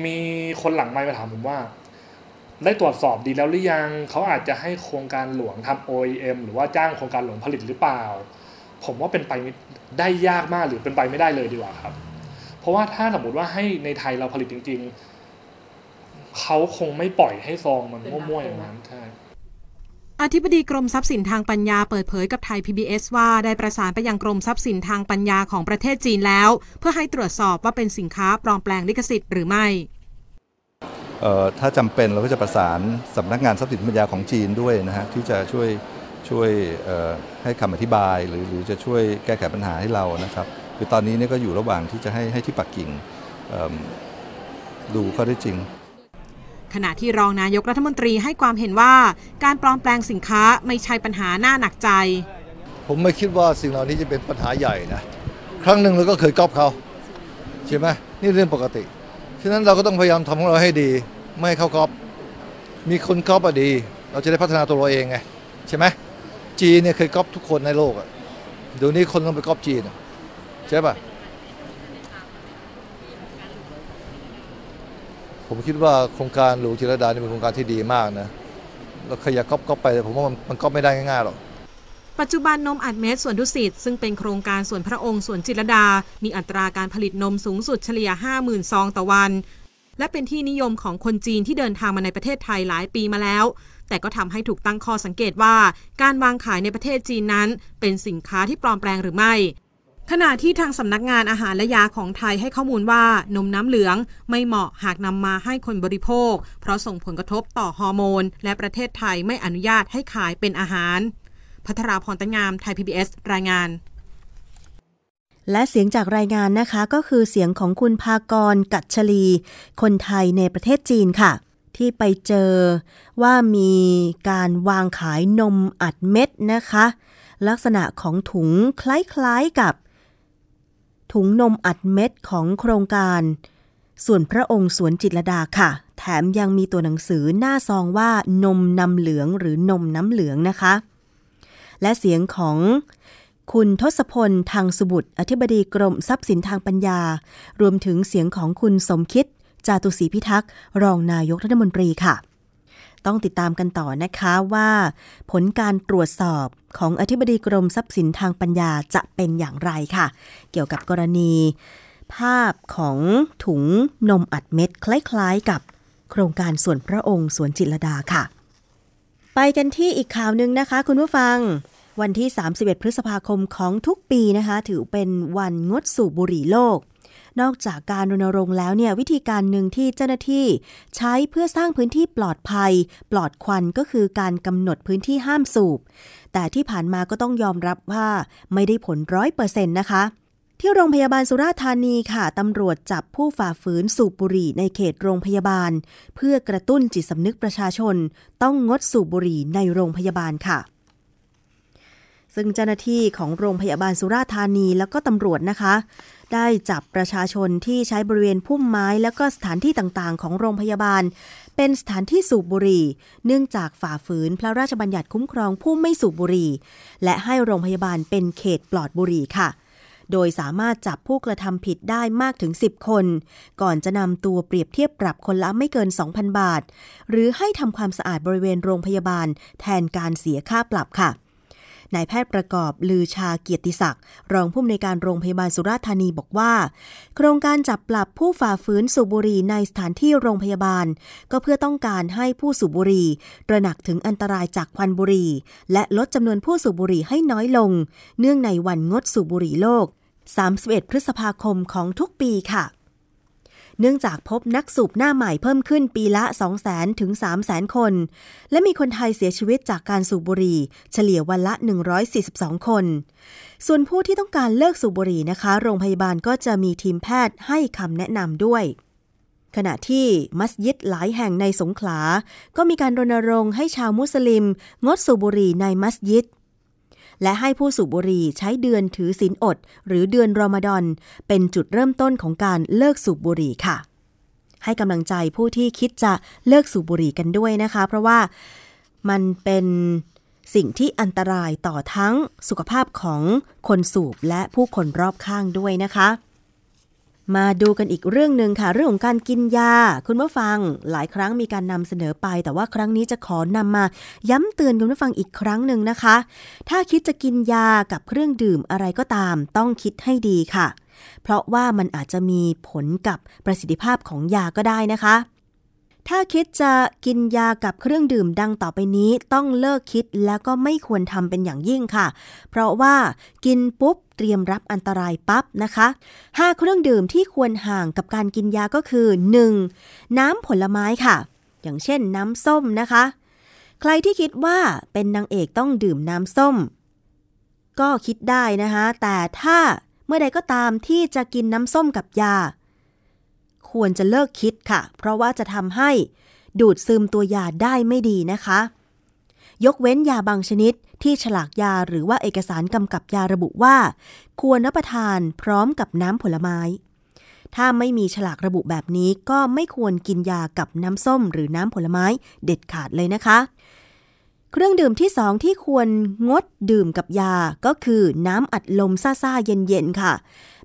มีคนหลังไม่มาถามผมว่า ได้ตรวจสอบดีแล้วหรือยังเขาอาจจะให้โครงการหลวงทำ OEM หรือว่าจ้างโครงการหลวงผลิตหรือเปล่า ผมว่าเป็นไปได้ยากมากหรือเป็นไปไม่ได้เลยดีกว่าครับ เพราะว่าถ้าสมมติว่าให้ในไทยเราผลิตจริง ๆเขาคงไม่ปล่อยให้ซองมันมั่วๆอย่างนั้นใช่อธิบดีกรมทรัพย์สินทางปัญญาเปิดเผยกับไทย PBS ว่าได้ประสานไปยังกรมทรัพย์สินทางปัญญาของประเทศจีนแล้ว เพื่อให้ตรวจสอบว่าเป็นสินค้าปลอมแปลงลิขสิทธิ์หรือไม่ ถ้าจำเป็นเราก็จะประสานสำนักงานทรัพย์สินปัญญาของจีนด้วยนะฮะที่จะช่วยช่วยให้คำอธิบายหรือหรือจะช่วยแก้ไขปัญหาให้เรานะครับคือตอนนี้นี่ก็อยู่ระหว่างที่จะให้ให้ที่ปักกิ่งดูข้อได้จริง ขณะที่รองนายกรัฐมนตรีให้ความเห็นว่า การปลอมแปลงสินค้าไม่ใช่ปัญหาหน้าหนักใจ ผมไม่คิดว่าสิ่งเหล่านี้จะเป็นปัญหาใหญ่นะ ครั้งหนึ่งเราก็เคยก๊อปเขาใช่ไหมนี่เรื่องปกติ ฉะนั้นเราก็ต้องพยายามทำของเราให้ดี ไม่ให้เขาก๊อปมีคนก๊อปอะดี เราจะได้พัฒนาตัวเราเองไงใช่ไหมจีนเนี่ยเคยก๊อปทุกคนในโลกอะเดี๋ยวนี้คนต้องไปก๊อปจีนใช่ปะผมคิดว่าโครงการหลวงจิรดานี่เป็นโครงการที่ดีมากนะเราขยักก๊อปไปแต่ผมว่ามันก๊อปไม่ได้ง่ายๆหรอก ปัจจุบันนมอัดเม็ดส่วนดุสิตซึ่งเป็นโครงการส่วนพระองค์ส่วนจิรดา มีอัตราการผลิตนมสูงสุดเฉลี่ย 50,000 ซองต่อวัน และเป็นที่นิยมของคนจีนที่เดินทางมาในประเทศไทยหลายปีมาแล้ว แต่ก็ทำให้ถูกตั้งข้อสังเกตว่า การวางขายในประเทศจีนนั้น เป็นสินค้าที่ปลอมแปลงหรือไม่ขณะที่ทางสำนักงานอาหารและยาของไทยให้ข้อมูลว่านมน้ำเหลืองไม่เหมาะหากนำมาให้คนบริโภค เพราะส่งผลกระทบต่อฮอร์โมน และประเทศไทยไม่อนุญาตให้ขายเป็นอาหาร พัทราพรตังามไทย PBS รายงานและเสียงจากรายงานนะคะก็คือเสียงของคุณภากรกัจฉลี คนไทยในประเทศจีนค่ะ ที่ไปเจอว่ามีการวางขายนมอัดเม็ดนะคะ ลักษณะของถุงคล้ายๆกับ ถุงนมอัดเม็ดของโครงการ ส่วนพระองค์สวนจิตรดาค่ะ แถมยังมีตัวหนังสือหน้าซองว่านมน้ำเหลืองหรือนมน้ำเหลืองนะคะ และเสียงของคุณทศพลทางสุบุตร อธิบดีกรมทรัพย์สินทางปัญญา รวมถึงเสียงของคุณสมคิด จาตุศรีพิทักษ์ รองนายกรัฐมนตรีค่ะ ต้องติดตามกันต่อนะคะว่า ผลการตรวจสอบของอธิบดีกรมทรัพย์สินทางปัญญาจะเป็นอย่างไรค่ะ เกี่ยวกับกรณี ภาพของถุงนมอัดเม็ดคล้ายๆ กับ โครงการส่วนพระองค์สวนจิตรดาค่ะ ไปกันที่อีกข่าวหนึ่งนะคะ คุณผู้ฟัง วันที่ 31 พฤษภาคมของทุกปีนะคะ ถือเป็นวันงดสูบบุหรี่โลก นอกจากการรณรงค์แล้วเนี่ยวิธีการหนึ่งที่เจ้าหน้าที่ ใช้เพื่อสร้างพื้นที่ปลอดภัย ปลอดควันก็คือการกำหนดพื้นที่ห้ามสูบ แต่ที่ผ่านมาก็ต้องยอมรับว่าไม่ได้ผลร้อยเปอร์เซ็นต์นะคะที่โรงพยาบาลสุราษฎร์ธานีค่ะ ตำรวจจับผู้ฝ่าฝืนสูบบุหรี่ในเขตโรงพยาบาล เพื่อกระตุ้นจิตสำนึกประชาชน ต้องงดสูบบุหรี่ในโรงพยาบาลค่ะ ซึ่งเจ้าหน้าที่ของโรงพยาบาลสุราษฎร์ธานีแล้วก็ตำรวจนะคะ ได้จับประชาชนที่ใช้บริเวณพุ่มไม้แล้วก็สถานที่ต่างๆ ของโรงพยาบาล เป็นสถานที่สูบบุหรี่ เนื่องจากฝ่าฝืนพระราชบัญญัติคุ้มครองผู้ไม่สูบบุหรี่ และให้โรงพยาบาลเป็นเขตปลอดบุหรี่ค่ะโดยสามารถจับผู้กระทำผิดได้มากถึง 10 คน ก่อนจะนำตัวเปรียบเทียบปรับคนละไม่เกิน 2,000 บาท หรือให้ทำความสะอาดบริเวณโรงพยาบาล แทนการเสียค่าปรับค่ะ นายแพทย์ประกอบลือชาเกียรติศักดิ์รองผู้อำนวยการโรงพยาบาลสุราษฎร์ธานีบอกว่า โครงการจับปรับผู้ฝ่าฝืนสูบบุหรี่ในสถานที่โรงพยาบาล ก็เพื่อต้องการให้ผู้สูบบุหรี่ตระหนักถึงอันตรายจากควันบุหรี่ และลดจำนวนผู้สูบบุหรี่ให้น้อยลง เนื่องในวันงดสูบบุหรี่โลก 31 พฤษภาคมของทุกปีค่ะ เนื่องจากพบนักสูบหน้าใหม่เพิ่มขึ้นปีละ 200,000 ถึง300,000 คน และมีคนไทยเสียชีวิตจากการสูบบุหรี่ เฉลี่ยวันละ 142 คน ส่วนผู้ที่ต้องการเลิกสูบบุหรี่นะคะ โรงพยาบาลก็จะมีทีมแพทย์ให้คำแนะนำด้วยขณะที่มัสยิดหลายแห่งในสงขลา ก็มีการรณรงค์ให้ชาวมุสลิม งดสูบบุหรี่ในมัสยิด และให้ผู้สูบบุหรี่ใช้เดือนถือศีลอด หรือเดือนรอมฎอนเป็นจุดเริ่มต้นของการเลิกสูบบุหรี่ค่ะ ให้กำลังใจผู้ที่คิดจะเลิกสูบบุหรี่กันด้วยนะคะ เพราะว่ามันเป็นสิ่งที่อันตรายต่อทั้งสุขภาพของคนสูบและผู้คนรอบข้างด้วยนะคะ มาดูกันอีกเรื่องหนึ่งค่ะ เรื่องของการกินยา คุณผู้ฟังหลายครั้งมีการนำเสนอไป แต่ว่าครั้งนี้จะขอนำมา ย้ำเตือนคุณผู้ฟังอีกครั้งหนึ่งนะคะ ถ้าคิดจะกินยากับเครื่องดื่มอะไรก็ตาม ต้องคิดให้ดีค่ะ เพราะว่ามันอาจจะมีผลกับประสิทธิภาพของยาก็ได้นะคะ ถ้าคิดจะกินยากับเครื่องดื่มดังต่อไปนี้ต้องเลิกคิดแล้วก็ไม่ควรทำเป็นอย่างยิ่งค่ะ เพราะว่ากินปุ๊บเตรียมรับอันตรายปั๊บนะคะห้าเครื่องดื่มที่ควรห่างกับการกินยาก็คือ 1. น้ำผลไม้ค่ะ อย่างเช่นน้ำส้มนะคะ ใครที่คิดว่าเป็นนางเอกต้องดื่มน้ำส้ม ก็คิดได้นะคะ แต่ถ้าเมื่อใดก็ตามที่จะกินน้ำส้มกับยา ควรจะเลิกคิดค่ะ เพราะว่าจะทำให้ดูดซึมตัวยาได้ไม่ดีนะคะ ยกเว้นยาบางชนิดที่ฉลากยาหรือว่าเอกสารกำกับยาระบุว่า ควรรับประทานพร้อมกับน้ำผลไม้ ถ้าไม่มีฉลากระบุแบบนี้ก็ไม่ควรกินยากับน้ำส้ม หรือน้ำผลไม้เด็ดขาดเลยนะคะ เครื่องดื่มที่สองที่ควรงดดื่มกับยาก็คือน้ำอัดลมซ่าๆเย็นๆค่ะ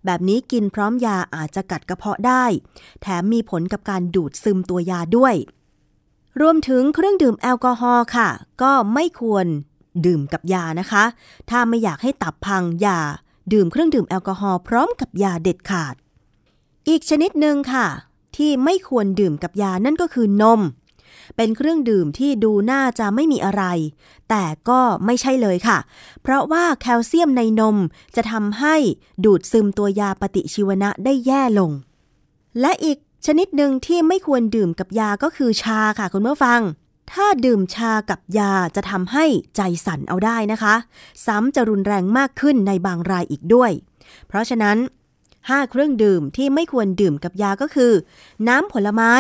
แบบนี้กินพร้อมยาอาจจะกัดกระเพาะได้ แถมมีผลกับการดูดซึมตัวยาด้วย รวมถึงเครื่องดื่มแอลกอฮอล์ค่ะ ก็ไม่ควรดื่มกับยานะคะ ถ้าไม่อยากให้ตับพังอย่าดื่มเครื่องดื่มแอลกอฮอล์พร้อมกับยาเด็ดขาด อีกชนิดหนึ่งค่ะ ที่ไม่ควรดื่มกับยานั่นก็คือนม เป็นเครื่องดื่มที่ดูน่าจะไม่มีอะไร แต่ก็ไม่ใช่เลยค่ะ เพราะว่าแคลเซียมในนมจะทำให้ดูดซึมตัวยาปฏิชีวนะได้แย่ลง และอีกชนิดหนึ่งที่ไม่ควรดื่มกับยาก็คือชาค่ะคุณผู้ฟัง ถ้าดื่มชากับยาจะทำให้ใจสั่นเอาได้นะคะ ซ้ำจะรุนแรงมากขึ้นในบางรายอีกด้วย เพราะฉะนั้น 5 เครื่องดื่มที่ไม่ควรดื่มกับยาก็คือ น้ำผลไม้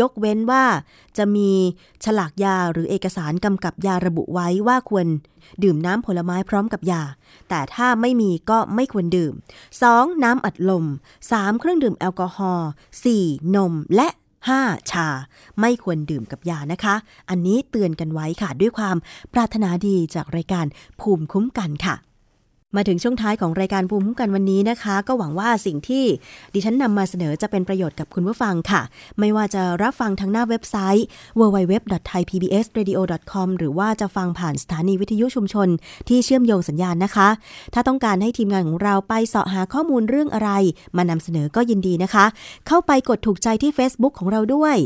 ยกเว้นว่าจะมีฉลากยาหรือเอกสารกำกับยาระบุไว้ว่าควร ดื่มน้ำผลไม้พร้อมกับยา แต่ถ้าไม่มีก็ไม่ควรดื่ม 2. น้ำอัดลม 3. เครื่องดื่มแอลกอฮอล์ 4. นมและ 5. ชา ไม่ควรดื่มกับยานะคะ อันนี้เตือนกันไว้ค่ะด้วยความปรารถนาดีจากรายการภูมิคุ้มกันค่ะ มาถึงช่วงท้ายของรายการภูมิคุ้มกันวันนี้นะคะ ก็หวังว่าสิ่งที่ดิฉันนำมาเสนอจะเป็นประโยชน์กับคุณผู้ฟังค่ะ ไม่ว่าจะรับฟังทางหน้าเว็บไซต์ www.thaipbsradio.com หรือว่าจะฟังผ่านสถานีวิทยุชุมชน ที่เชื่อมโยงสัญญาณนะคะ ถ้าต้องการให้ทีมงานของเราไปเสาะหาข้อมูลเรื่องอะไร มานำเสนอก็ยินดีนะคะ เข้าไปกดถูกใจที่ Facebook ของเราด้วย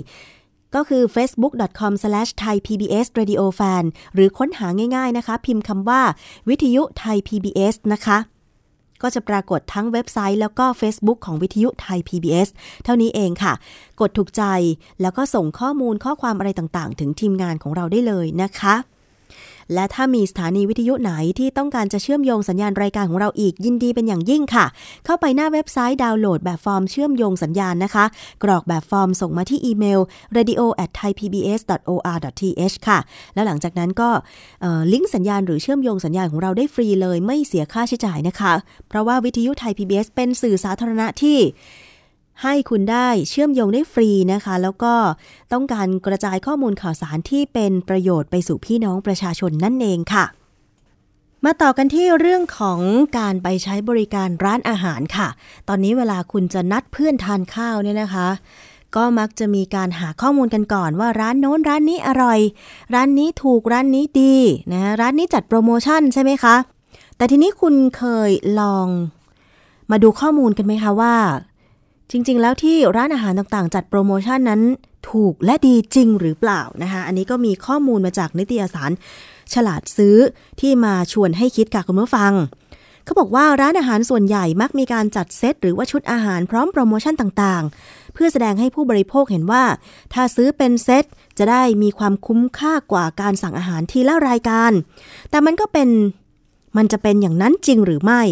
ก็คือ facebook.com/thaipbsradiofan หรือค้นหาง่ายๆนะคะ พิมพ์คำว่า วิทยุไทย PBS นะคะ ก็จะปรากฏทั้งเว็บไซต์แล้วก็ Facebook ของวิทยุไทย PBS เท่านี้เองค่ะ กดถูกใจแล้วก็ส่งข้อมูลข้อความอะไรต่างๆ ถึงทีมงานของเราได้เลยนะคะ และถ้ามีสถานีวิทยุไหนที่ต้องการจะเชื่อมโยงสัญญาณรายการของเราอีกยินดีเป็นอย่างยิ่งค่ะ เข้าไปหน้าเว็บไซต์ดาวน์โหลดแบบฟอร์มเชื่อมโยงสัญญาณนะคะ กรอกแบบฟอร์มส่งมาที่อีเมล radio at thaipbs.or.th ค่ะ แล้วหลังจากนั้นก็ลิงก์สัญญาณหรือเชื่อมโยงสัญญาณของเราได้ฟรีเลยไม่เสียค่าใช้จ่ายนะคะ เพราะว่าวิทยุไทย PBS เป็นสื่อสาธารณะที่ ให้คุณได้เชื่อมโยงได้ฟรีนะคะ แล้วก็ต้องการกระจายข้อมูลข่าวสารที่เป็นประโยชน์ไปสู่พี่น้องประชาชนนั่นเองค่ะ มาต่อกันที่เรื่องของการไปใช้บริการร้านอาหารค่ะ ตอนนี้เวลาคุณจะนัดเพื่อนทานข้าวเนี่ยนะคะก็มักจะมีการหาข้อมูลกันก่อนว่าร้านโน้นร้านนี้อร่อย ร้านนี้ถูกร้านนี้ดีนะร้านนี้จัดโปรโมชั่นใช่ไหมคะ แต่ทีนี้คุณเคยลองมาดูข้อมูลกันไหมคะว่า จริง ๆ แล้วที่ร้านอาหารต่างๆ จัดโปรโมชั่นนั้นถูกและดีจริงหรือเปล่านะคะ อันนี้ก็มีข้อมูลมาจากนิตยสาร ฉลาดซื้อที่มาชวนให้คิดค่ะคุณผู้ฟัง เขาบอกว่าร้านอาหารส่วนใหญ่มักมีการจัดเซตหรือว่าชุดอาหารพร้อมโปรโมชั่นต่างๆ เพื่อแสดงให้ผู้บริโภคเห็นว่า ถ้าซื้อเป็นเซตจะได้มีความคุ้มค่ากว่าการสั่งอาหารทีละรายการ แต่มันก็เป็น มันจะเป็นอย่างนั้นจริงหรือไม่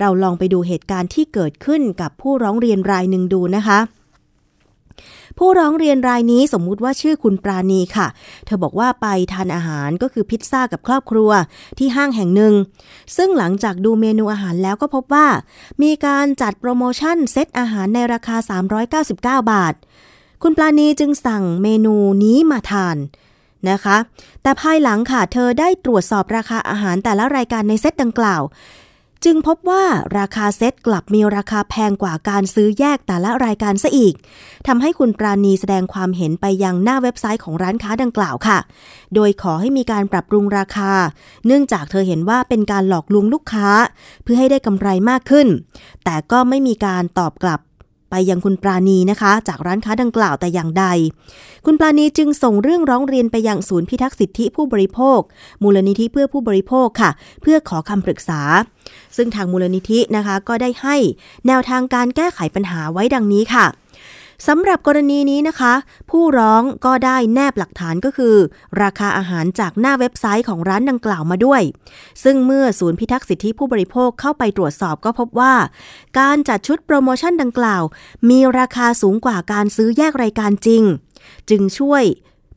เราลองไปดูเหตุการณ์ที่เกิดขึ้นกับผู้ร้องเรียนรายหนึ่งดูนะคะ ผู้ร้องเรียนรายนี้สมมุติว่าชื่อคุณปราณีค่ะ เธอบอกว่าไปทานอาหารก็คือพิซซ่ากับครอบครัวที่ห้างแห่งหนึ่ง ซึ่งหลังจากดูเมนูอาหารแล้วก็พบว่า มีการจัดโปรโมชั่นเซตอาหารในราคา 399 บาท คุณปราณีจึงสั่งเมนูนี้มาทาน นะคะ แต่ภายหลังค่ะเธอได้ตรวจสอบราคาอาหารแต่ละรายการในเซตดังกล่าว จึงพบว่าราคาเซตกลับมีราคาแพงกว่าการซื้อแยกแต่ละรายการซะอีกทำให้คุณปราณีแสดงความเห็นไปยังหน้าเว็บไซต์ของร้านค้าดังกล่าวค่ะ โดยขอให้มีการปรับปรุงราคา เนื่องจากเธอเห็นว่าเป็นการหลอกลวงลูกค้า เพื่อให้ได้กำไรมากขึ้น แต่ก็ไม่มีการตอบกลับ ไปยังคุณปราณีนะคะ จากร้านค้าดังกล่าวแต่อย่างใด คุณปราณีจึงส่งเรื่องร้องเรียนไปยังศูนย์พิทักษ์สิทธิผู้บริโภค มูลนิธิเพื่อผู้บริโภคค่ะ เพื่อขอคำปรึกษา ซึ่งทางมูลนิธินะคะก็ได้ให้แนวทางการแก้ไขปัญหาไว้ดังนี้ค่ะ สำหรับกรณีนี้นะคะ ผู้ร้องก็ได้แนบหลักฐานก็คือ ราคาอาหารจากหน้าเว็บไซต์ของร้านดังกล่าวมาด้วย ซึ่งเมื่อศูนย์พิทักษ์สิทธิผู้บริโภคเข้าไปตรวจสอบก็พบว่า การจัดชุดโปรโมชั่นดังกล่าว มีราคาสูงกว่าการซื้อแยกรายการจริง จึงช่วย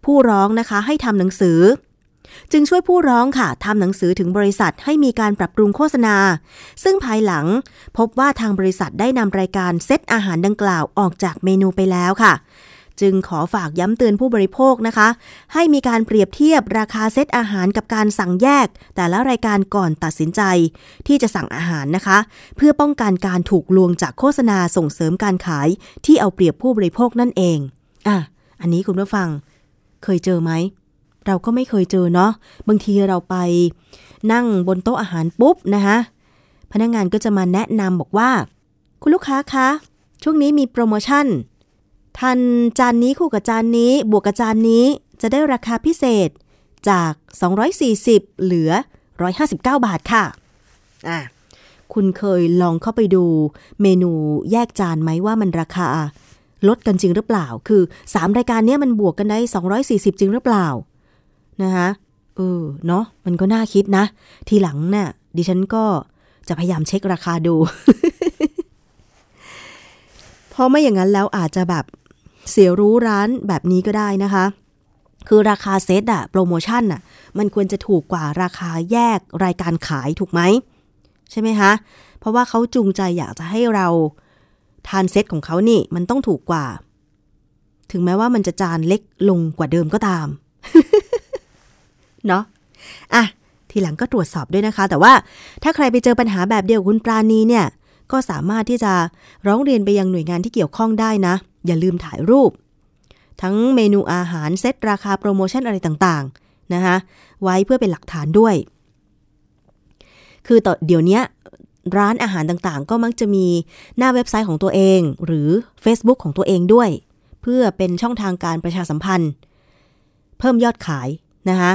ผู้ร้องนะคะให้ทำหนังสือ จึงช่วยผู้ร้องค่ะทำหนังสือถึงบริษัทให้มีการปรับปรุงโฆษณา ซึ่งภายหลังพบว่าทางบริษัทได้นำรายการเซตอาหารดังกล่าวออกจากเมนูไปแล้วค่ะ จึงขอฝากย้ำเตือนผู้บริโภคนะคะ ให้มีการเปรียบเทียบราคาเซตอาหารกับการสั่งแยก แต่ละรายการก่อนตัดสินใจ ที่จะสั่งอาหารนะคะ เพื่อป้องกันการถูกลวงจากโฆษณาส่งเสริมการขาย ที่เอาเปรียบผู้บริโภคนั่นเองอะอันนี้คุณผู้ฟัง เคยเจอไหม เราก็ไม่เคยเจอเนาะบางทีเราไปนั่งบนโต๊ะอาหารปุ๊บนะคะพนักงานก็จะมาแนะนำบอกว่า คุณลูกค้าคะ ช่วงนี้มีโปรโมชั่นทานจานนี้คู่กับจานนี้ บวกกับจานนี้จะได้ราคาพิเศษจาก 240 เหลือ 159 บาทค่ะอะคุณเคยลองเข้าไปดูเมนูแยกจานไหมว่ามันราคาลดกันจริงหรือเปล่า คือ 3 รายการนี้มันบวกกันได้ 240 จริงหรือเปล่า นะคะเออเนาะมันก็น่าคิดนะ ทีหลังเนะ่ยดิฉันก็จะพยายามเช็คราคาดู เพราะไม่อย่างนั้นแล้วอาจจะแบบเสียรู้ร้านแบบนี้ก็ได้นะคะ คือราคาเซตอะโปรโมชั่นอะมันควรจะถูกกว่าราคาแยกรายการขายถูกไหม ใช่ไหมคะ เพราะว่าเขาจูงใจอยากจะให้เราทานเซตของเขานี่ มันต้องถูกกว่า ถึงแม้ว่ามันจะจานเล็กลงกว่าเดิมก็ตาม เนาะอะทีหลังก็ตรวจสอบด้วยนะคะ แต่ว่าถ้าใครไปเจอปัญหาแบบเดียวคุณปราณีเนี่ย ก็สามารถที่จะร้องเรียนไปยังหน่วยงานที่เกี่ยวข้องได้นะ อย่าลืมถ่ายรูป ทั้งเมนูอาหารเซตราคาโปรโมชั่นอะไรต่างๆนะคะไว้เพื่อเป็นหลักฐานด้วย คือต่อเดี๋ยวนี้ร้านอาหารต่างๆ ก็มักจะมีหน้าเว็บไซต์ของตัวเอง หรือ Facebook ของตัวเองด้วย เพื่อเป็นช่องทางการประชาสัมพันธ์ เพิ่มยอดขายนะคะ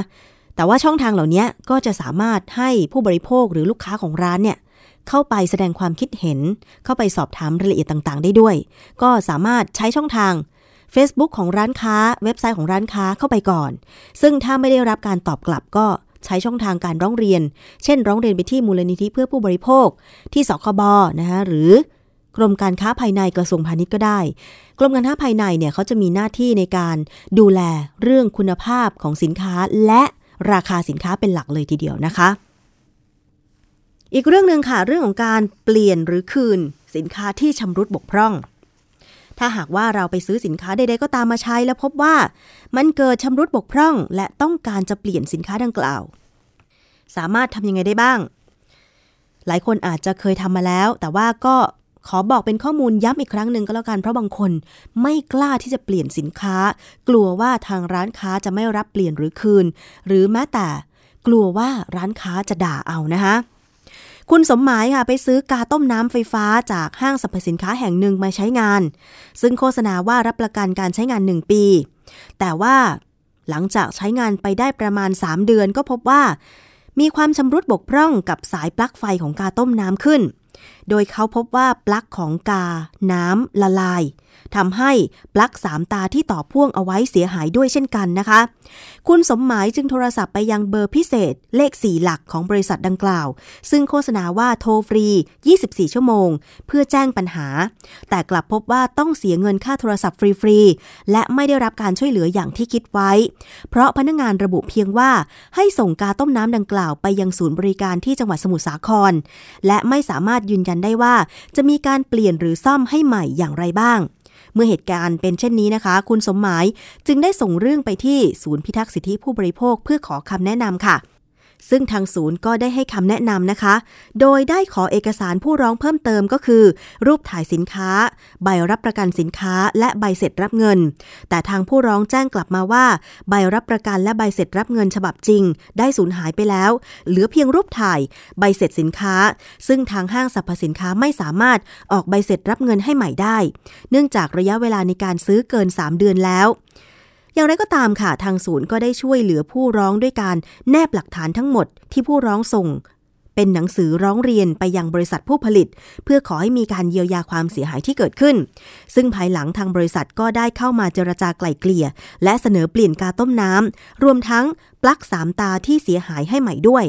แต่ว่าช่องทางเหล่านี้ก็จะสามารถให้ผู้บริโภคหรือลูกค้าของร้านเนี่ยเข้าไปแสดงความคิดเห็น เข้าไปสอบถามรายละเอียดต่างๆ ได้ด้วย ก็สามารถใช้ช่องทาง Facebook ของร้านค้า เว็บไซต์ของร้านค้าเข้าไปก่อน ซึ่งถ้าไม่ได้รับการตอบกลับก็ใช้ช่องทางการร้องเรียน เช่น ร้องเรียนไปที่มูลนิธิเพื่อผู้บริโภค ที่สคบนะคะหรือกรมการค้าภายในกระทรวงพาณิชย์ก็ได้ กรมการค้าภายในเนี่ยเขาจะมีหน้าที่ในการดูแลเรื่องคุณภาพของสินค้าและ ราคาสินค้าเป็นหลักเลยทีเดียวนะคะ อีกเรื่องหนึ่งค่ะเรื่องของการเปลี่ยนหรือคืนสินค้าที่ชำรุดบกพร่อง ถ้าหากว่าเราไปซื้อสินค้าใดๆก็ตามมาใช้ แล้วพบว่ามันเกิดชำรุดบกพร่อง และต้องการจะเปลี่ยนสินค้าดังกล่าว สามารถทำยังไงได้บ้าง หลายคนอาจจะเคยทำมาแล้ว แต่ว่าก็ ขอบอกเป็นข้อมูลย้ำอีกครั้งหนึ่งก็แล้วกันเพราะบางคนไม่กล้าที่จะเปลี่ยนสินค้า กลัวว่าทางร้านค้าจะไม่รับเปลี่ยนหรือคืน หรือแม้แต่กลัวว่าร้านค้าจะด่าเอานะคะคุณสมหมายค่ะไปซื้อกาต้มน้ำไฟฟ้าจากห้างสรรพสินค้าแห่งหนึ่งมาใช้งาน ซึ่งโฆษณาว่ารับประกันการใช้งาน 1 ปี แต่ว่าหลังจากใช้งานไปได้ประมาณ 3 เดือนก็พบว่า มีความชำรุดบกพร่องกับสายปลั๊กไฟของกาต้มน้ำขึ้น โดยเขาพบว่าปลั๊กของกา น้ำละลาย ทำให้ปลั๊กสามตาที่ต่อพ่วงเอาไว้เสียหายด้วยเช่นกันนะคะ คุณสมหมายจึงโทรศัพท์ไปยังเบอร์พิเศษเลข 4 หลักของบริษัทดังกล่าว ซึ่งโฆษณาว่าโทรฟรี 24 ชั่วโมง เพื่อแจ้งปัญหา แต่กลับพบว่าต้องเสียเงินค่าโทรศัพท์ฟรีๆและไม่ได้รับการช่วยเหลืออย่างที่คิดไว้ เพราะพนักงานระบุเพียงว่าให้ส่งกาต้มน้ำดังกล่าวไปยังศูนย์บริการที่จังหวัดสมุทรสาคร และไม่สามารถยืนยันได้ว่า จะมีการเปลี่ยนหรือซ่อมให้ใหม่อย่างไรบ้าง เมื่อเหตุการณ์เป็นเช่นนี้นะคะ คุณสมหมายจึงได้ส่งเรื่องไปที่ศูนย์พิทักษ์สิทธิผู้บริโภคเพื่อขอคำแนะนำค่ะ ซึ่งทางศูนย์ก็ได้ให้คำแนะนำนะคะ โดยได้ขอเอกสารผู้ร้องเพิ่มเติมก็คือ รูปถ่ายสินค้า ใบรับประกันสินค้า และใบเสร็จรับเงิน แต่ทางผู้ร้องแจ้งกลับมาว่า ใบรับประกันและใบเสร็จรับเงินฉบับจริง ได้สูญหายไปแล้ว เหลือเพียงรูปถ่าย ใบเสร็จสินค้า ซึ่งทางห้างสรรพสินค้าไม่สามารถออกใบเสร็จรับเงินให้ใหม่ได้ เนื่องจากระยะเวลาในการซื้อเกิน 3 เดือนแล้ว อย่างไรก็ตามค่ะ ทางศูนย์ก็ได้ช่วยเหลือผู้ร้องด้วยการแนบหลักฐานทั้งหมดที่ผู้ร้องส่ง เป็นหนังสือร้องเรียนไปยังบริษัทผู้ผลิต เพื่อขอให้มีการเยียวยาความเสียหายที่เกิดขึ้น ซึ่งภายหลังทางบริษัทก็ได้เข้ามาเจรจาไกล่เกลี่ย และเสนอเปลี่ยนกาต้มน้ำรวมทั้งปลั๊กสามตาที่เสียหายให้ใหม่ด้วย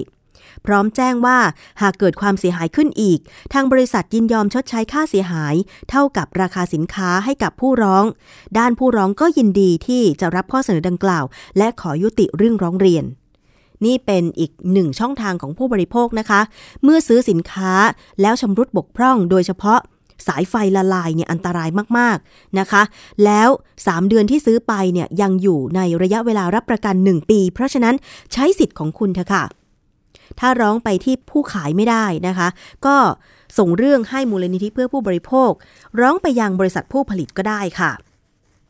พร้อมแจ้งว่าหากเกิดความเสียหายขึ้นอีก ทางบริษัทยินยอมชดใช้ค่าเสียหาย เท่ากับราคาสินค้าให้กับผู้ร้อง ด้านผู้ร้องก็ยินดีที่จะรับข้อเสนอดังกล่าว และขอยุติเรื่องร้องเรียน นี่เป็นอีกหนึ่งช่องทางของผู้บริโภคนะคะ เมื่อซื้อสินค้าแล้วชำรุดบกพร่อง โดยเฉพาะสายไฟละลายเนี่ยอันตรายมากๆนะคะ แล้ว 3 เดือนที่ซื้อไปเนี่ยยังอยู่ในระยะเวลารับประกัน 1 ปี เพราะฉะนั้นใช้สิทธิ์ของคุณเถอะค่ะ ถ้าร้องไปที่ผู้ขายไม่ได้นะคะ ก็ส่งเรื่องให้มูลนิธิเพื่อผู้บริโภค ร้องไปยังบริษัทผู้ผลิตก็ได้ค่ะ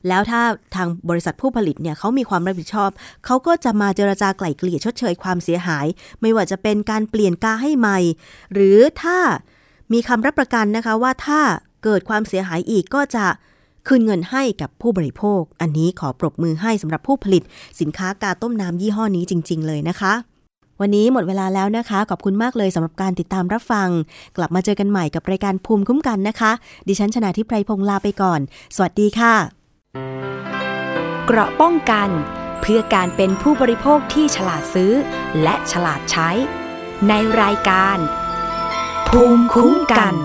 แล้วถ้าทางบริษัทผู้ผลิตเนี่ยเขามีความรับผิดชอบ เขาก็จะมาเจรจาไกล่เกลี่ยชดเชยความเสียหาย ไม่ว่าจะเป็นการเปลี่ยนกาให้ใหม่ หรือถ้ามีคำรับประกันนะคะว่าถ้าเกิดความเสียหายอีกก็จะคืนเงินให้กับผู้บริโภค อันนี้ขอปรบมือให้สำหรับผู้ผลิต สินค้ากาต้มน้ำยี่ห้อนี้จริง ๆ เลยนะคะ วันนี้หมดเวลาแล้วนะคะ ขอบคุณมากเลยสำหรับการติดตามรับฟัง กลับมาเจอกันใหม่กับรายการภูมิคุ้มกันนะคะ ดิฉันชนะทิพไพรพงศ์ลาไปก่อน สวัสดีค่ะ เกราะป้องกัน เพื่อการเป็นผู้บริโภคที่ฉลาดซื้อ และฉลาดใช้ ในรายการ ภูมิคุ้มกัน